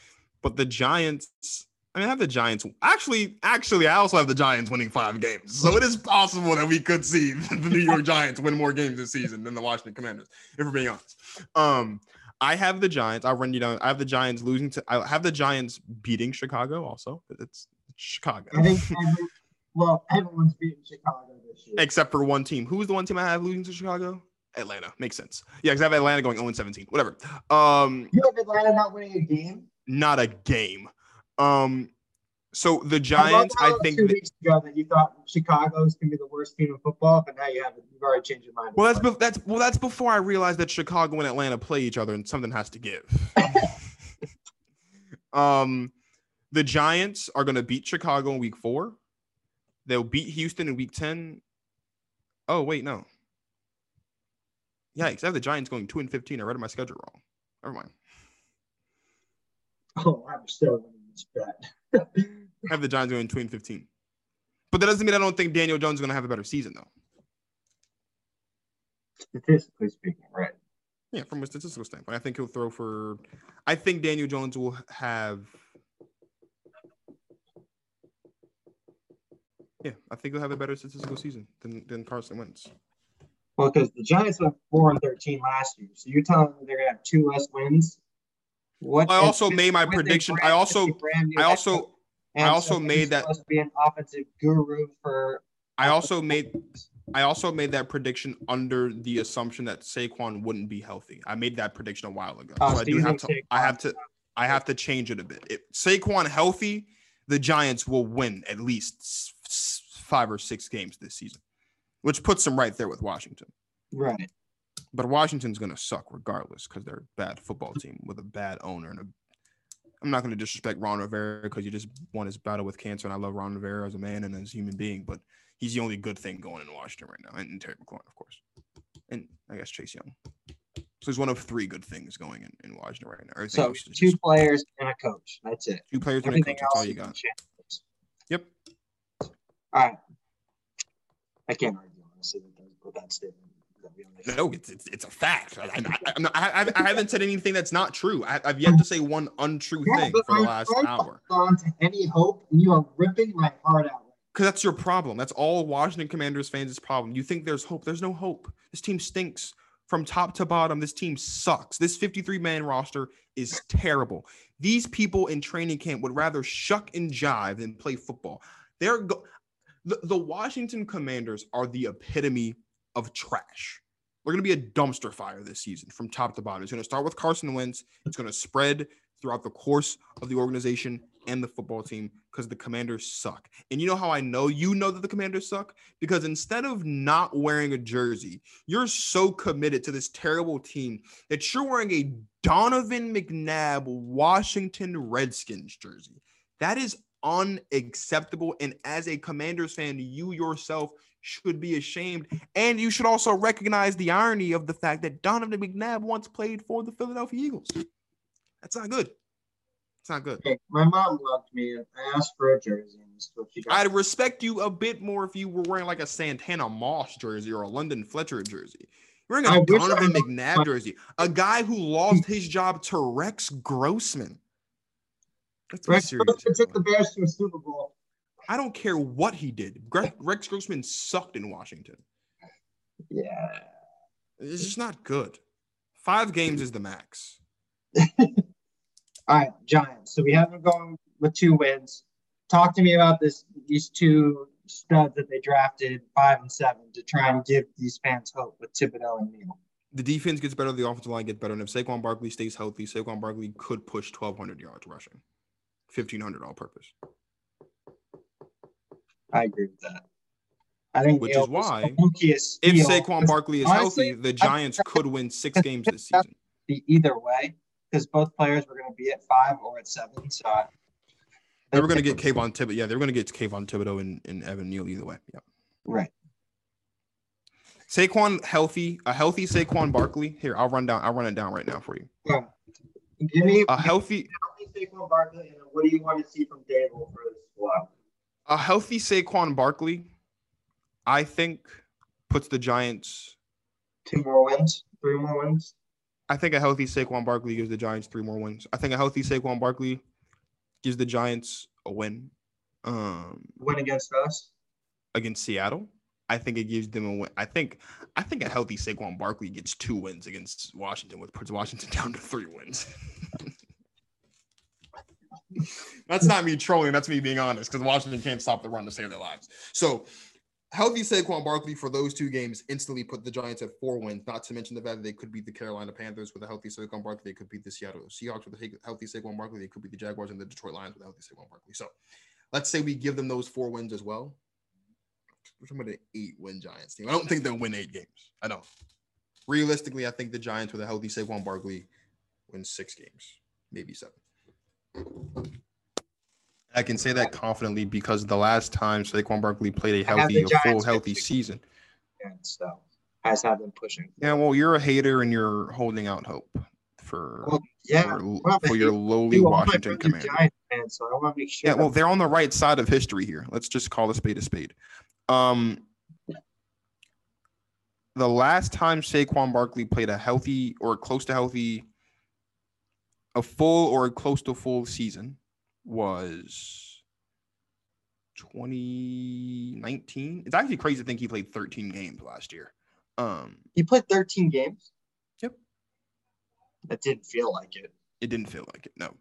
but the Giants. I mean, I have the Giants. Actually, actually, I also have the Giants winning five games. So it is possible that we could see the New York Giants win more games this season than the Washington Commanders, if we're being honest. Um, I have the Giants. I'll run you down. I have the Giants losing to. I have the Giants beating Chicago. Also, it's Chicago. I think every, well, everyone's beating Chicago this year. except for one team. Who's the one team I have losing to Chicago? Atlanta. Makes sense. Yeah, because I have Atlanta going 0 17. Whatever. Um, You have Atlanta not winning a game. Not a game. Um, so the Giants, love I think. two that- weeks ago that you thought Chicago was going to be the worst team in football, but now you have you've already changed your mind. well, that's bef- that's well, that's before I realized that Chicago and Atlanta play each other, and something has to give. um, the Giants are going to beat Chicago in Week Four. They'll beat Houston in Week Ten. Oh wait, no. Yikes! I have the Giants going two and fifteen. I read my schedule wrong. Never mind. Oh, I'm still winning this bet. I have the Giants going 2 and 15. But that doesn't mean I don't think Daniel Jones is going to have a better season, though. Statistically speaking, right? Yeah, from a statistical standpoint, I think he'll throw for. I think Daniel Jones will have. Yeah, I think he'll have a better statistical season than, than Carson Wentz. Well, because the Giants went four and thirteen last year, so you're telling me they're going to have two less wins. What? I also made my prediction. I also, with a brand new I also, I also made that- to be an offensive guru for. I also made, I also made that prediction under the assumption that Saquon wouldn't be healthy. I made that prediction a while ago, Oh, so so I do have to. I have to. I have to change it a bit. If Saquon healthy, the Giants will win at least five or six games this season, which puts them right there with Washington. Right. But Washington's going to suck regardless because they're a bad football mm. team with a bad owner and a. I'm not going to disrespect Ron Rivera because he just won his battle with cancer, and I love Ron Rivera as a man and as a human being, but he's the only good thing going in Washington right now, and, and Terry McLaurin, of course, and I guess Chase Young. So he's one of three good things going in, in Washington right now. Everything So two just players and a coach. That's it. two players and a coach. That's all you got. Yep. All right. I can't argue honestly with that statement. That we only- No, it's it's, it's a fact. I, I, not, I, I- haven't said anything that's not true. I, I've yet to say one untrue Yeah, thing for the last hour. On to any hope, and you are ripping my heart out. Because that's your problem. That's all Washington Commanders fans' problem. You think there's hope. There's no hope. This team stinks from top to bottom. This team sucks. This 53 man roster is terrible. These people in training camp would rather shuck and jive than play football. They're go- the, the Washington Commanders are the epitome of trash. They're going to be a dumpster fire this season from top to bottom. It's going to start with Carson Wentz. It's going to spread throughout the course of the organization and the football team because the commanders suck. And you know how I know you know that the commanders suck? Because instead of not wearing a jersey, you're so committed to this terrible team that you're wearing a Donovan McNabb Washington Redskins jersey. That is unacceptable. And as a commanders fan, you yourself should be ashamed. And you should also recognize the irony of the fact that Donovan McNabb once played for the Philadelphia Eagles. That's not good. It's not good. Hey, my mom loved me. and I asked for a jersey, and this is what she got. I'd respect you a bit more if you were wearing like a Santana Moss jersey or a London Fletcher jersey. You're wearing a I Donovan McNabb jersey, a guy who lost his job to Rex Grossman. Let's Rex serious Grossman took the. Bears to a Super Bowl. I don't care what he did. Rex Grossman sucked in Washington. Yeah. It's just not good. Five games is the max. All right, Giants. So we have them going with two wins. Talk to me about this. These two studs that they drafted, five and seven, to try and give these fans hope with Thibodeaux and Neal. The defense gets better, the offensive line gets better, and if Saquon Barkley stays healthy, Saquon Barkley could push 1,200 yards rushing, 1,500 all purpose. I agree with that. I think Which is why If. Saquon Barkley is honestly, healthy, the Giants could win six games this season. be either way because both players were going to be at five or at seven. So I- They were going to get Kayvon Thibodeaux. Yeah, they were going to get Kayvon Thibodeaux and, and Evan Neal either way. Yeah. right. Saquon healthy, a healthy Saquon Barkley. Here, I'll run down. I'll run it down right now for you. Yeah. Give me A healthy, me Saquon Barkley, and what do you want to see from Daboll for this squad? A healthy Saquon Barkley, I think, puts the Giants. Two more wins, three more wins. I think a healthy Saquon Barkley gives the Giants three more wins. I think a healthy Saquon Barkley gives the Giants a win um, Win against us. against Seattle. I think it gives them a win. I think I think a healthy Saquon Barkley gets two wins against Washington, which puts Washington down to three wins. that's not me trolling. That's me being honest because Washington can't stop the run to save their lives. So healthy Saquon Barkley for those two games instantly put the Giants at four wins. Not to mention the fact that they could beat the Carolina Panthers with a healthy Saquon Barkley. They could beat the Seattle Seahawks with a healthy Saquon Barkley. They could beat the Jaguars and the Detroit Lions with a healthy Saquon Barkley. So let's say we give them those four wins as well. We're talking about an eight-win Giants team. I don't think they'll win eight games. I don't. Realistically, I think the Giants with a healthy Saquon Barkley win six games, maybe seven. I can say that confidently because the last time Saquon Barkley played a healthy, a full healthy season. And so has have been pushing. Yeah, well, you're a hater and you're holding out hope for Well, yeah. for, well, for your lowly you, Washington friends are Commanders. Giants fans, so I want to make sure. Yeah, well, they're on the right side of history here. Let's just call a spade a spade. Um, the last time Saquon Barkley played a healthy or close to healthy, a full or close to full season was 2019. It's actually crazy to think he played 13 games last year. Um, he played 13 games. Yep. That didn't feel like it. it didn't feel like it. No.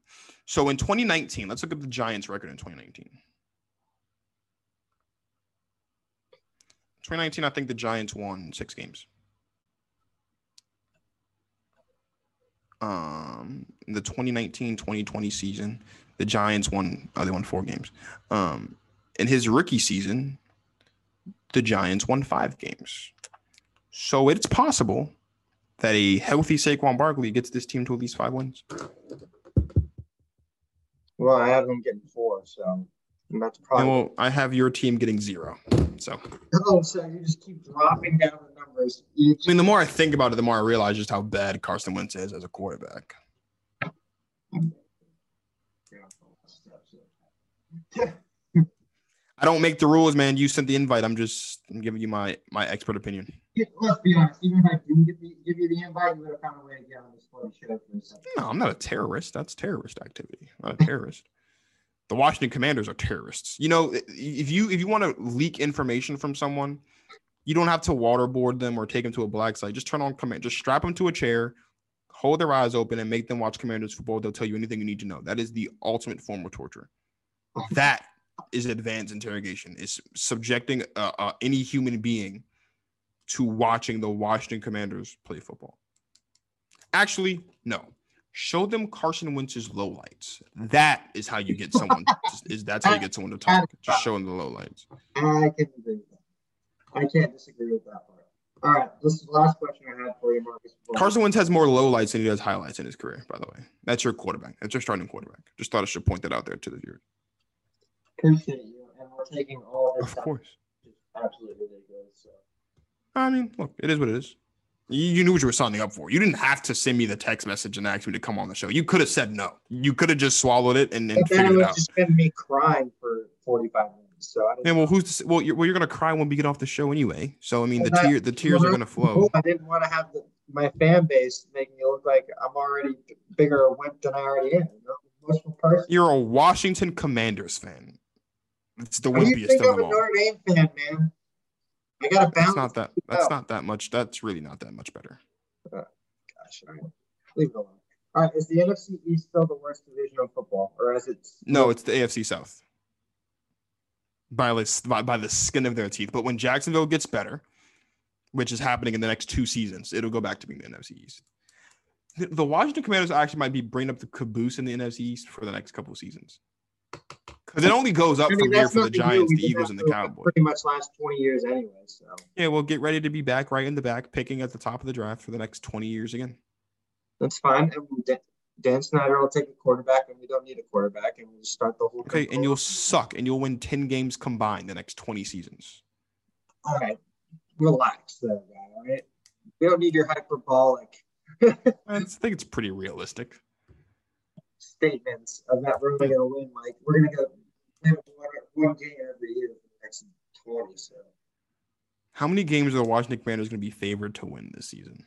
So in 2019, let's look at the Giants' record in 2019. 2019, I think the Giants won six games. Um, in the 2019-2020 season, the Giants won. Oh, they won four games. Um, in his rookie season, the Giants won five games. So it's possible that a healthy Saquon Barkley gets this team to at least five wins. Well, I have them getting four, so that's And probably. well, I have your team getting zero. So Oh, so you just keep dropping down the numbers. I mean, the more I think about it, the more I realize just how bad Carson Wentz is as a quarterback. I don't make the rules, man. You sent the invite. I'm just I'm giving you my my expert opinion. Yeah, Let's be honest. Even if I didn't give, the, give you the invite, you would have found a way to get on this bloody show for a second. No, I'm not a terrorist. That's terrorist activity. I'm not a terrorist. the Washington Commanders are terrorists. You know, if you if you want to leak information from someone, you don't have to waterboard them or take them to a black site. Just turn on command. Just strap them to a chair, hold their eyes open, and make them watch Commanders football. They'll tell you anything you need to know. That is the ultimate form of torture. That is advanced interrogation. Is subjecting uh, uh, any human being to watching the Washington Commanders play football. Actually, no. Show them Carson Wentz's lowlights. That is how you get someone. is that's how you get someone to talk? Just showing the lowlights. I can agree with that. I can't disagree with that part. All right, this is the last question I had for you, Marcus. Carson Wentz has more lowlights than he does highlights in his career. By the way, that's your quarterback. That's your starting quarterback. Just thought I should point that out there to the viewers. Appreciate you, and we're taking all this Of stuff, course. absolutely ridiculous. So. I mean, look, it is what it is. You, you knew what you were signing up for. You didn't have to send me the text message and ask me to come on the show. You could have said no. You could have just swallowed it and, and figured it out. just been me crying for 45 minutes. So I Yeah, well, who's to, well, you're, well, you're gonna cry when we get off the show anyway. So I mean, the tear, the tears are gonna flow. I didn't want to have the, my fan base make me look like I'm already bigger a wimp than I already am. You know? Person. You're a Washington Commanders fan. It's the How do you wimpiest think of a. Notre Dame fan, man? I got to That's balance. not that. That's out. not that much. That's really not that much better. Uh, gosh, all right. Leave it alone. All right, is the NFC East still the worst division of football, or is it? No, it's the AFC South. By the, by, by the skin of their teeth. But when Jacksonville gets better, which is happening in the next two seasons, it'll go back to being the NFC East. The, the Washington Commanders actually might be bringing up the caboose in the NFC East for the next couple of seasons. Because it only goes up I mean, from here for the. Giants, the Eagles, and the Cowboys. Pretty much last 20 years anyway. So Yeah, well, get ready to be back right in the back, picking at the top of the draft for the next 20 years again. that's fine. And Dan, Snyder will take a quarterback, and we don't need a quarterback, and we'll just start the whole. Okay, and you'll suck and you'll win 10 games combined the next 20 seasons. All right, relax, there, guy. All right, we don't need your hyperbolic I think it's pretty realistic. Statements of that we're only gonna win. Like we're gonna go win one, one game every year for the next 20. So How many games are the Washington Commanders going to be favored to win this season?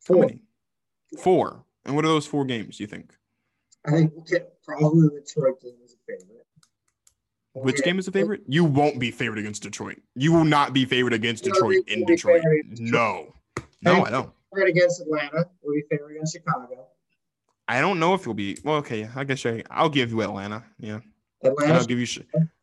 Four. many? Four. And what are those four games, do you think? I think we'll get probably the Detroit game as a favorite. Which game is a favorite? You won't be favored against Detroit. You will not be favored against Detroit in we'll Detroit. No. No, I don't. Favorite against Atlanta. We'll be favorite against Chicago. I don't know if you'll be. Well, okay. I guess I, I'll give you Atlanta. Yeah. Atlanta. I'll give you.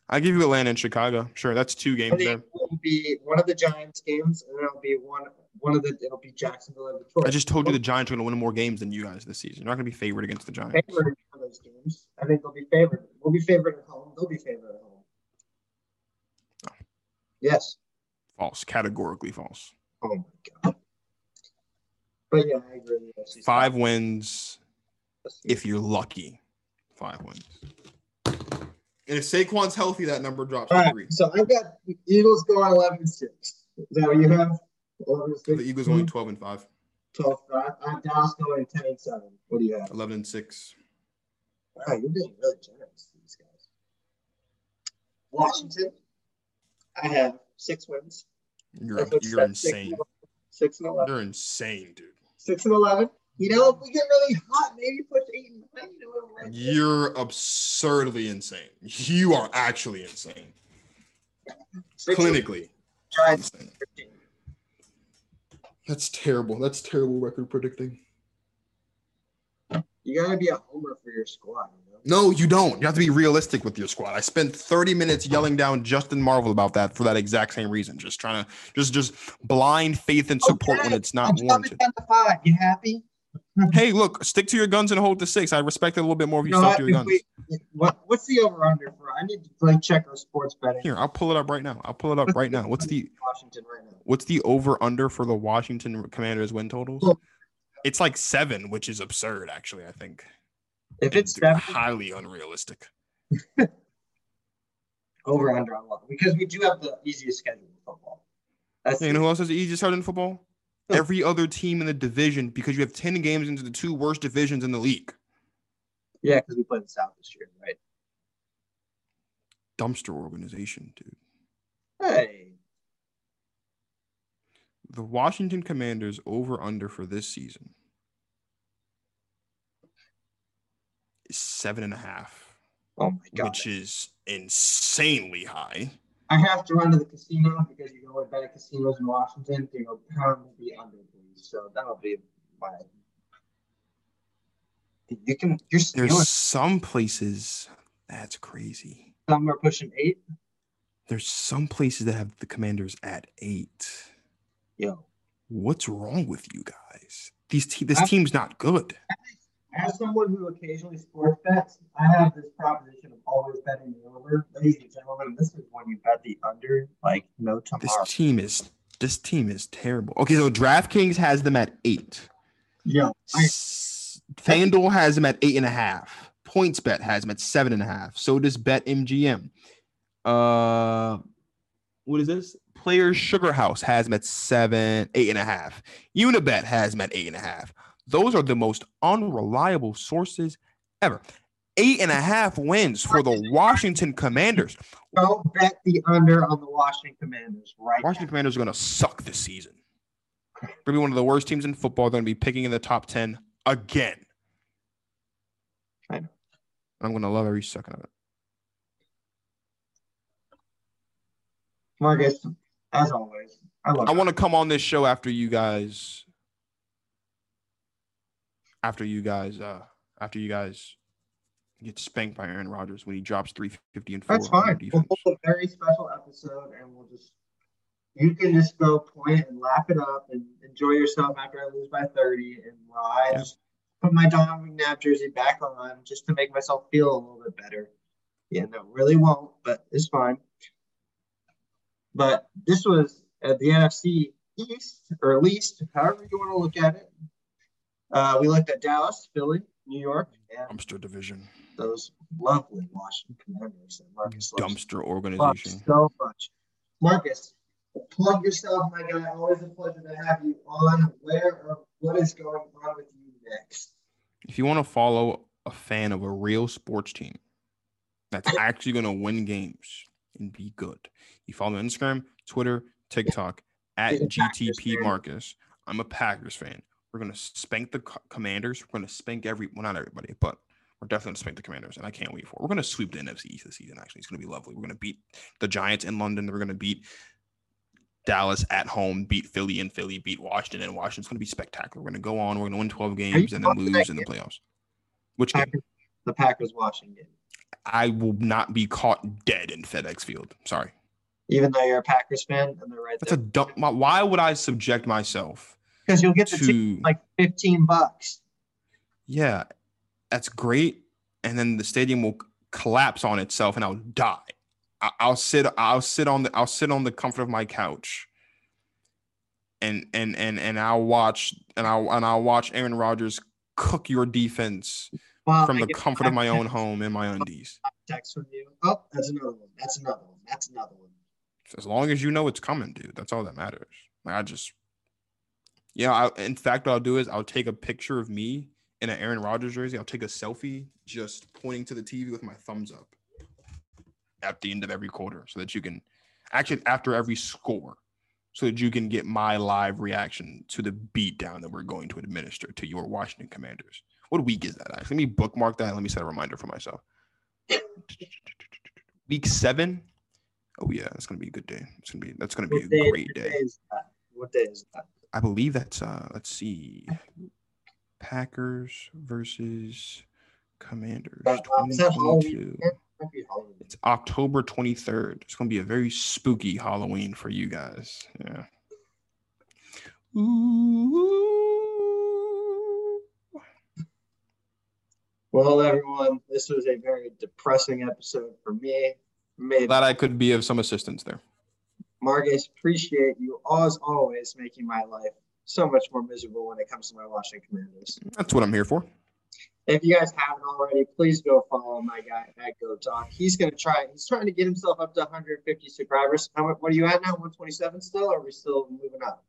I'll give you Atlanta and Chicago. Sure, that's two games there. it will be one of the Giants games, and it'll be one one of the it'll be Jacksonville and Detroit. I just told you the Giants are going to win more games than you guys this season. You're not going to be favored against the Giants. favored in one of those games. I think they'll be favored. We'll be favored at home. They'll be favored at home. Yes. False. Categorically false. Oh my god. But yeah, I agree. Five wins if you're lucky. Five wins. And if Saquon's healthy, that number drops All to right. three. So I've got the Eagles going 11 6. Is that what you have? 11 The Eagles only 12 and 5, 12 5. I have Dallas going 10 and 7. What do you have? 11 and 6. Wow, you're being really generous to these guys. Washington, I have six wins. You're you're six insane. and- Six and 11. You're insane, dude. Six and 11. You know, if we get really hot, maybe push eight and nine. You know, like this. You're absurdly insane. You are actually insane. Clinically. Insane. That's terrible. That's terrible record predicting. You gotta be a homer for your squad. You know? No, you don't. You have to be realistic with your squad. I spent 30 minutes yelling down Justin Marvel about that for that exact same reason. Just trying to just just blind faith and support when Okay, it's I'm not warranted. to five. You happy? Mm-hmm. Hey, look, stick to your guns and hold to six. I respect it a little bit more if you You know to your guns. we- what, what's the over under for? I need to like check our sports betting. Here, I'll pull it up right now. I'll pull it up right now. What's the Washington right now? what's the over under for the Washington Commanders win totals? It's like seven, which is absurd, actually, I think. If it's And seven, highly unrealistic. over under on? Because we do have the easiest schedule in football. That's You know who else has the easiest start in football? Every other team in the division because you have 10 games into the two worst divisions in the league. yeah, because we played the South this year, right? Dumpster organization, dude. Hey, The Washington Commanders over under for this season is seven and a half, oh my god! which is insanely high. I have to run to the casino because you go to better casinos in Washington. You know, pound will be under, please. So that'll be my. You can. You're stealing. There's some places that's crazy. Some are pushing eight. There's some places that have the Commanders at eight. Yo, What's wrong with you guys? These te- this I- team's not good. As someone who occasionally sports bets, I have this proposition of always betting the over. Ladies and gentlemen, this is when you bet the under, like no tomorrow. This team is this team is terrible. Okay, so DraftKings has them at eight. Yeah. I, FanDuel has them at eight and a half. PointsBet has them at seven and a half. So does Bet MGM. Uh, what is this? Players Sugar House has them at seven, eight and a half. Unibet has them at eight and a half. Those are the most unreliable sources ever. Eight and a half wins for the Washington Commanders. Don't bet the under on the Washington Commanders right Washington now. Commanders are going to suck this season. They're going to be one of the worst teams in football. They're going to be picking in the top 10 again. I know. I'm going to love every second of it. Marcus, as always, I love I you. want to come on this show after you guys after you guys uh after you guys get spanked by Aaron Rodgers when he drops 350 and four That's fine. We'll hold a very special episode and we'll just you can just go point and laugh it up and enjoy yourself after I lose by 30. And while I Yeah. just put my Don McNabb jersey back on just to make myself feel a little bit better. Yeah, no, really won't, but it's fine. But this was at the NFC East or at least, however you want to look at it. Uh, we looked at Dallas, Philly, New York, and Dumpster division. those lovely Washington Commanders that Marcus Dumpster love organization. so much. Marcus, plug yourself, my guy. Always a pleasure to have you on. Where or what is going on with you next? If you want to follow a fan of a real sports team that's actually going to win games and be good, you follow me on Instagram, Twitter, TikTok at He's a Packers GTP. Marcus. I'm a Packers fan. We're going to spank the Co- Commanders. We're going to spank every, well, not everybody, but we're definitely going to spank the Commanders, and I can't wait for it. We're going to sweep the NFC East this season, actually. It's going to be lovely. We're going to beat the Giants in London. We're going to beat Dallas at home, beat Philly in Philly, beat Washington, and Washington's going to be spectacular. We're going to go on. We're going to win 12 games and then lose in the playoffs. Which game? The Packers Washington. I will not be caught dead in FedEx Field. Sorry. Even though you're a Packers fan and they're right That's a there. dumb. Why would I subject myself Because you'll get the ticket like 15 bucks. yeah, that's great. And then the stadium will collapse on itself, and I'll die. I- I'll sit. I'll sit on the. I'll sit on the comfort of my couch. And and and and I'll watch and I'll and I'll watch Aaron Rodgers cook your defense Well, from I the comfort of my own home in my undies. Text from you. Oh, that's another one. That's another one. That's another one. As long as you know it's coming, dude. That's all that matters. Like, I just, yeah. I, in fact, what I'll do is I'll take a picture of me in an Aaron Rodgers jersey. I'll take a selfie, just pointing to the TV with my thumbs up at the end of every quarter, so that you can actually after every score, so that you can get my live reaction to the beatdown that we're going to administer to your Washington Commanders. What week is that? Actually, let me bookmark that. Let me set a reminder for myself. Week seven. Oh yeah, it's gonna be a good day. It's gonna be that's gonna be What a day, great what day. What day is that? I believe that's uh let's see. Packers versus Commanders Uh, uh, is that Halloween 2022. weekend? Might be Halloween. It's October 23rd. It's gonna be a very spooky Halloween for you guys. Yeah. Ooh. Well, everyone, this was a very depressing episode for me. Made Glad I could be of some assistance there. Marcus, appreciate you as always making my life so much more miserable when it comes to my Washington Commanders. That's what I'm here for. If you guys haven't already, please go follow my guy at Go Talk. He's gonna try. He's trying to get himself up to 150 subscribers. How much? What are you at now? 127 still? Or are we still moving up?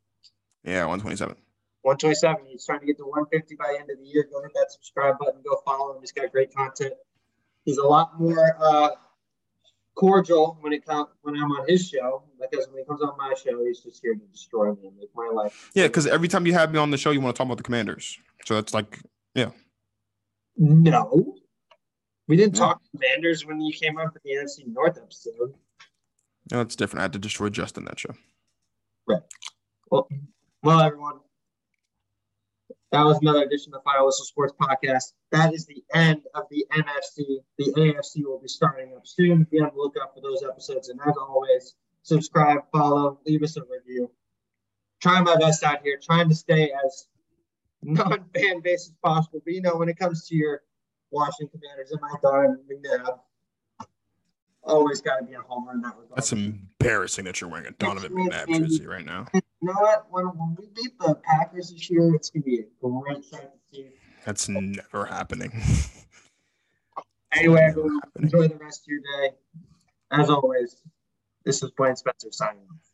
Yeah, 127. 127. He's trying to get to 150 by the end of the year. Go hit that subscribe button. Go follow him. He's got great content. He's a lot more uh, cordial when it comes when I'm on his show because when he comes on my show, he's just here to destroy me and make my life. Yeah, because every time you have me on the show, you want to talk about the Commanders. So that's like, yeah. No, we didn't Yeah. talk Commanders when you came up with the NFC North episode. no, it's different. I had to destroy Justin that show. Right. Well, well, everyone, that was another edition of the Final Whistle Sports Podcast. That is the end of the NFC. The AFC will be starting up soon. Be on the lookout for those episodes. And as always, subscribe, follow, leave us a review. Trying my best out here, trying to stay as non-fan base as possible. But you know, when it comes to your Washington Commanders and my Don McNabb, always got to be a homer in that regard. That's embarrassing that you're wearing a Donovan McNabb jersey right now. You know what? When, when we beat the Packers this year, it's gonna be a great sight to see. That's never happening. Anyway, everyone, enjoy the rest of your day. As always, this is Blaine Spencer signing off.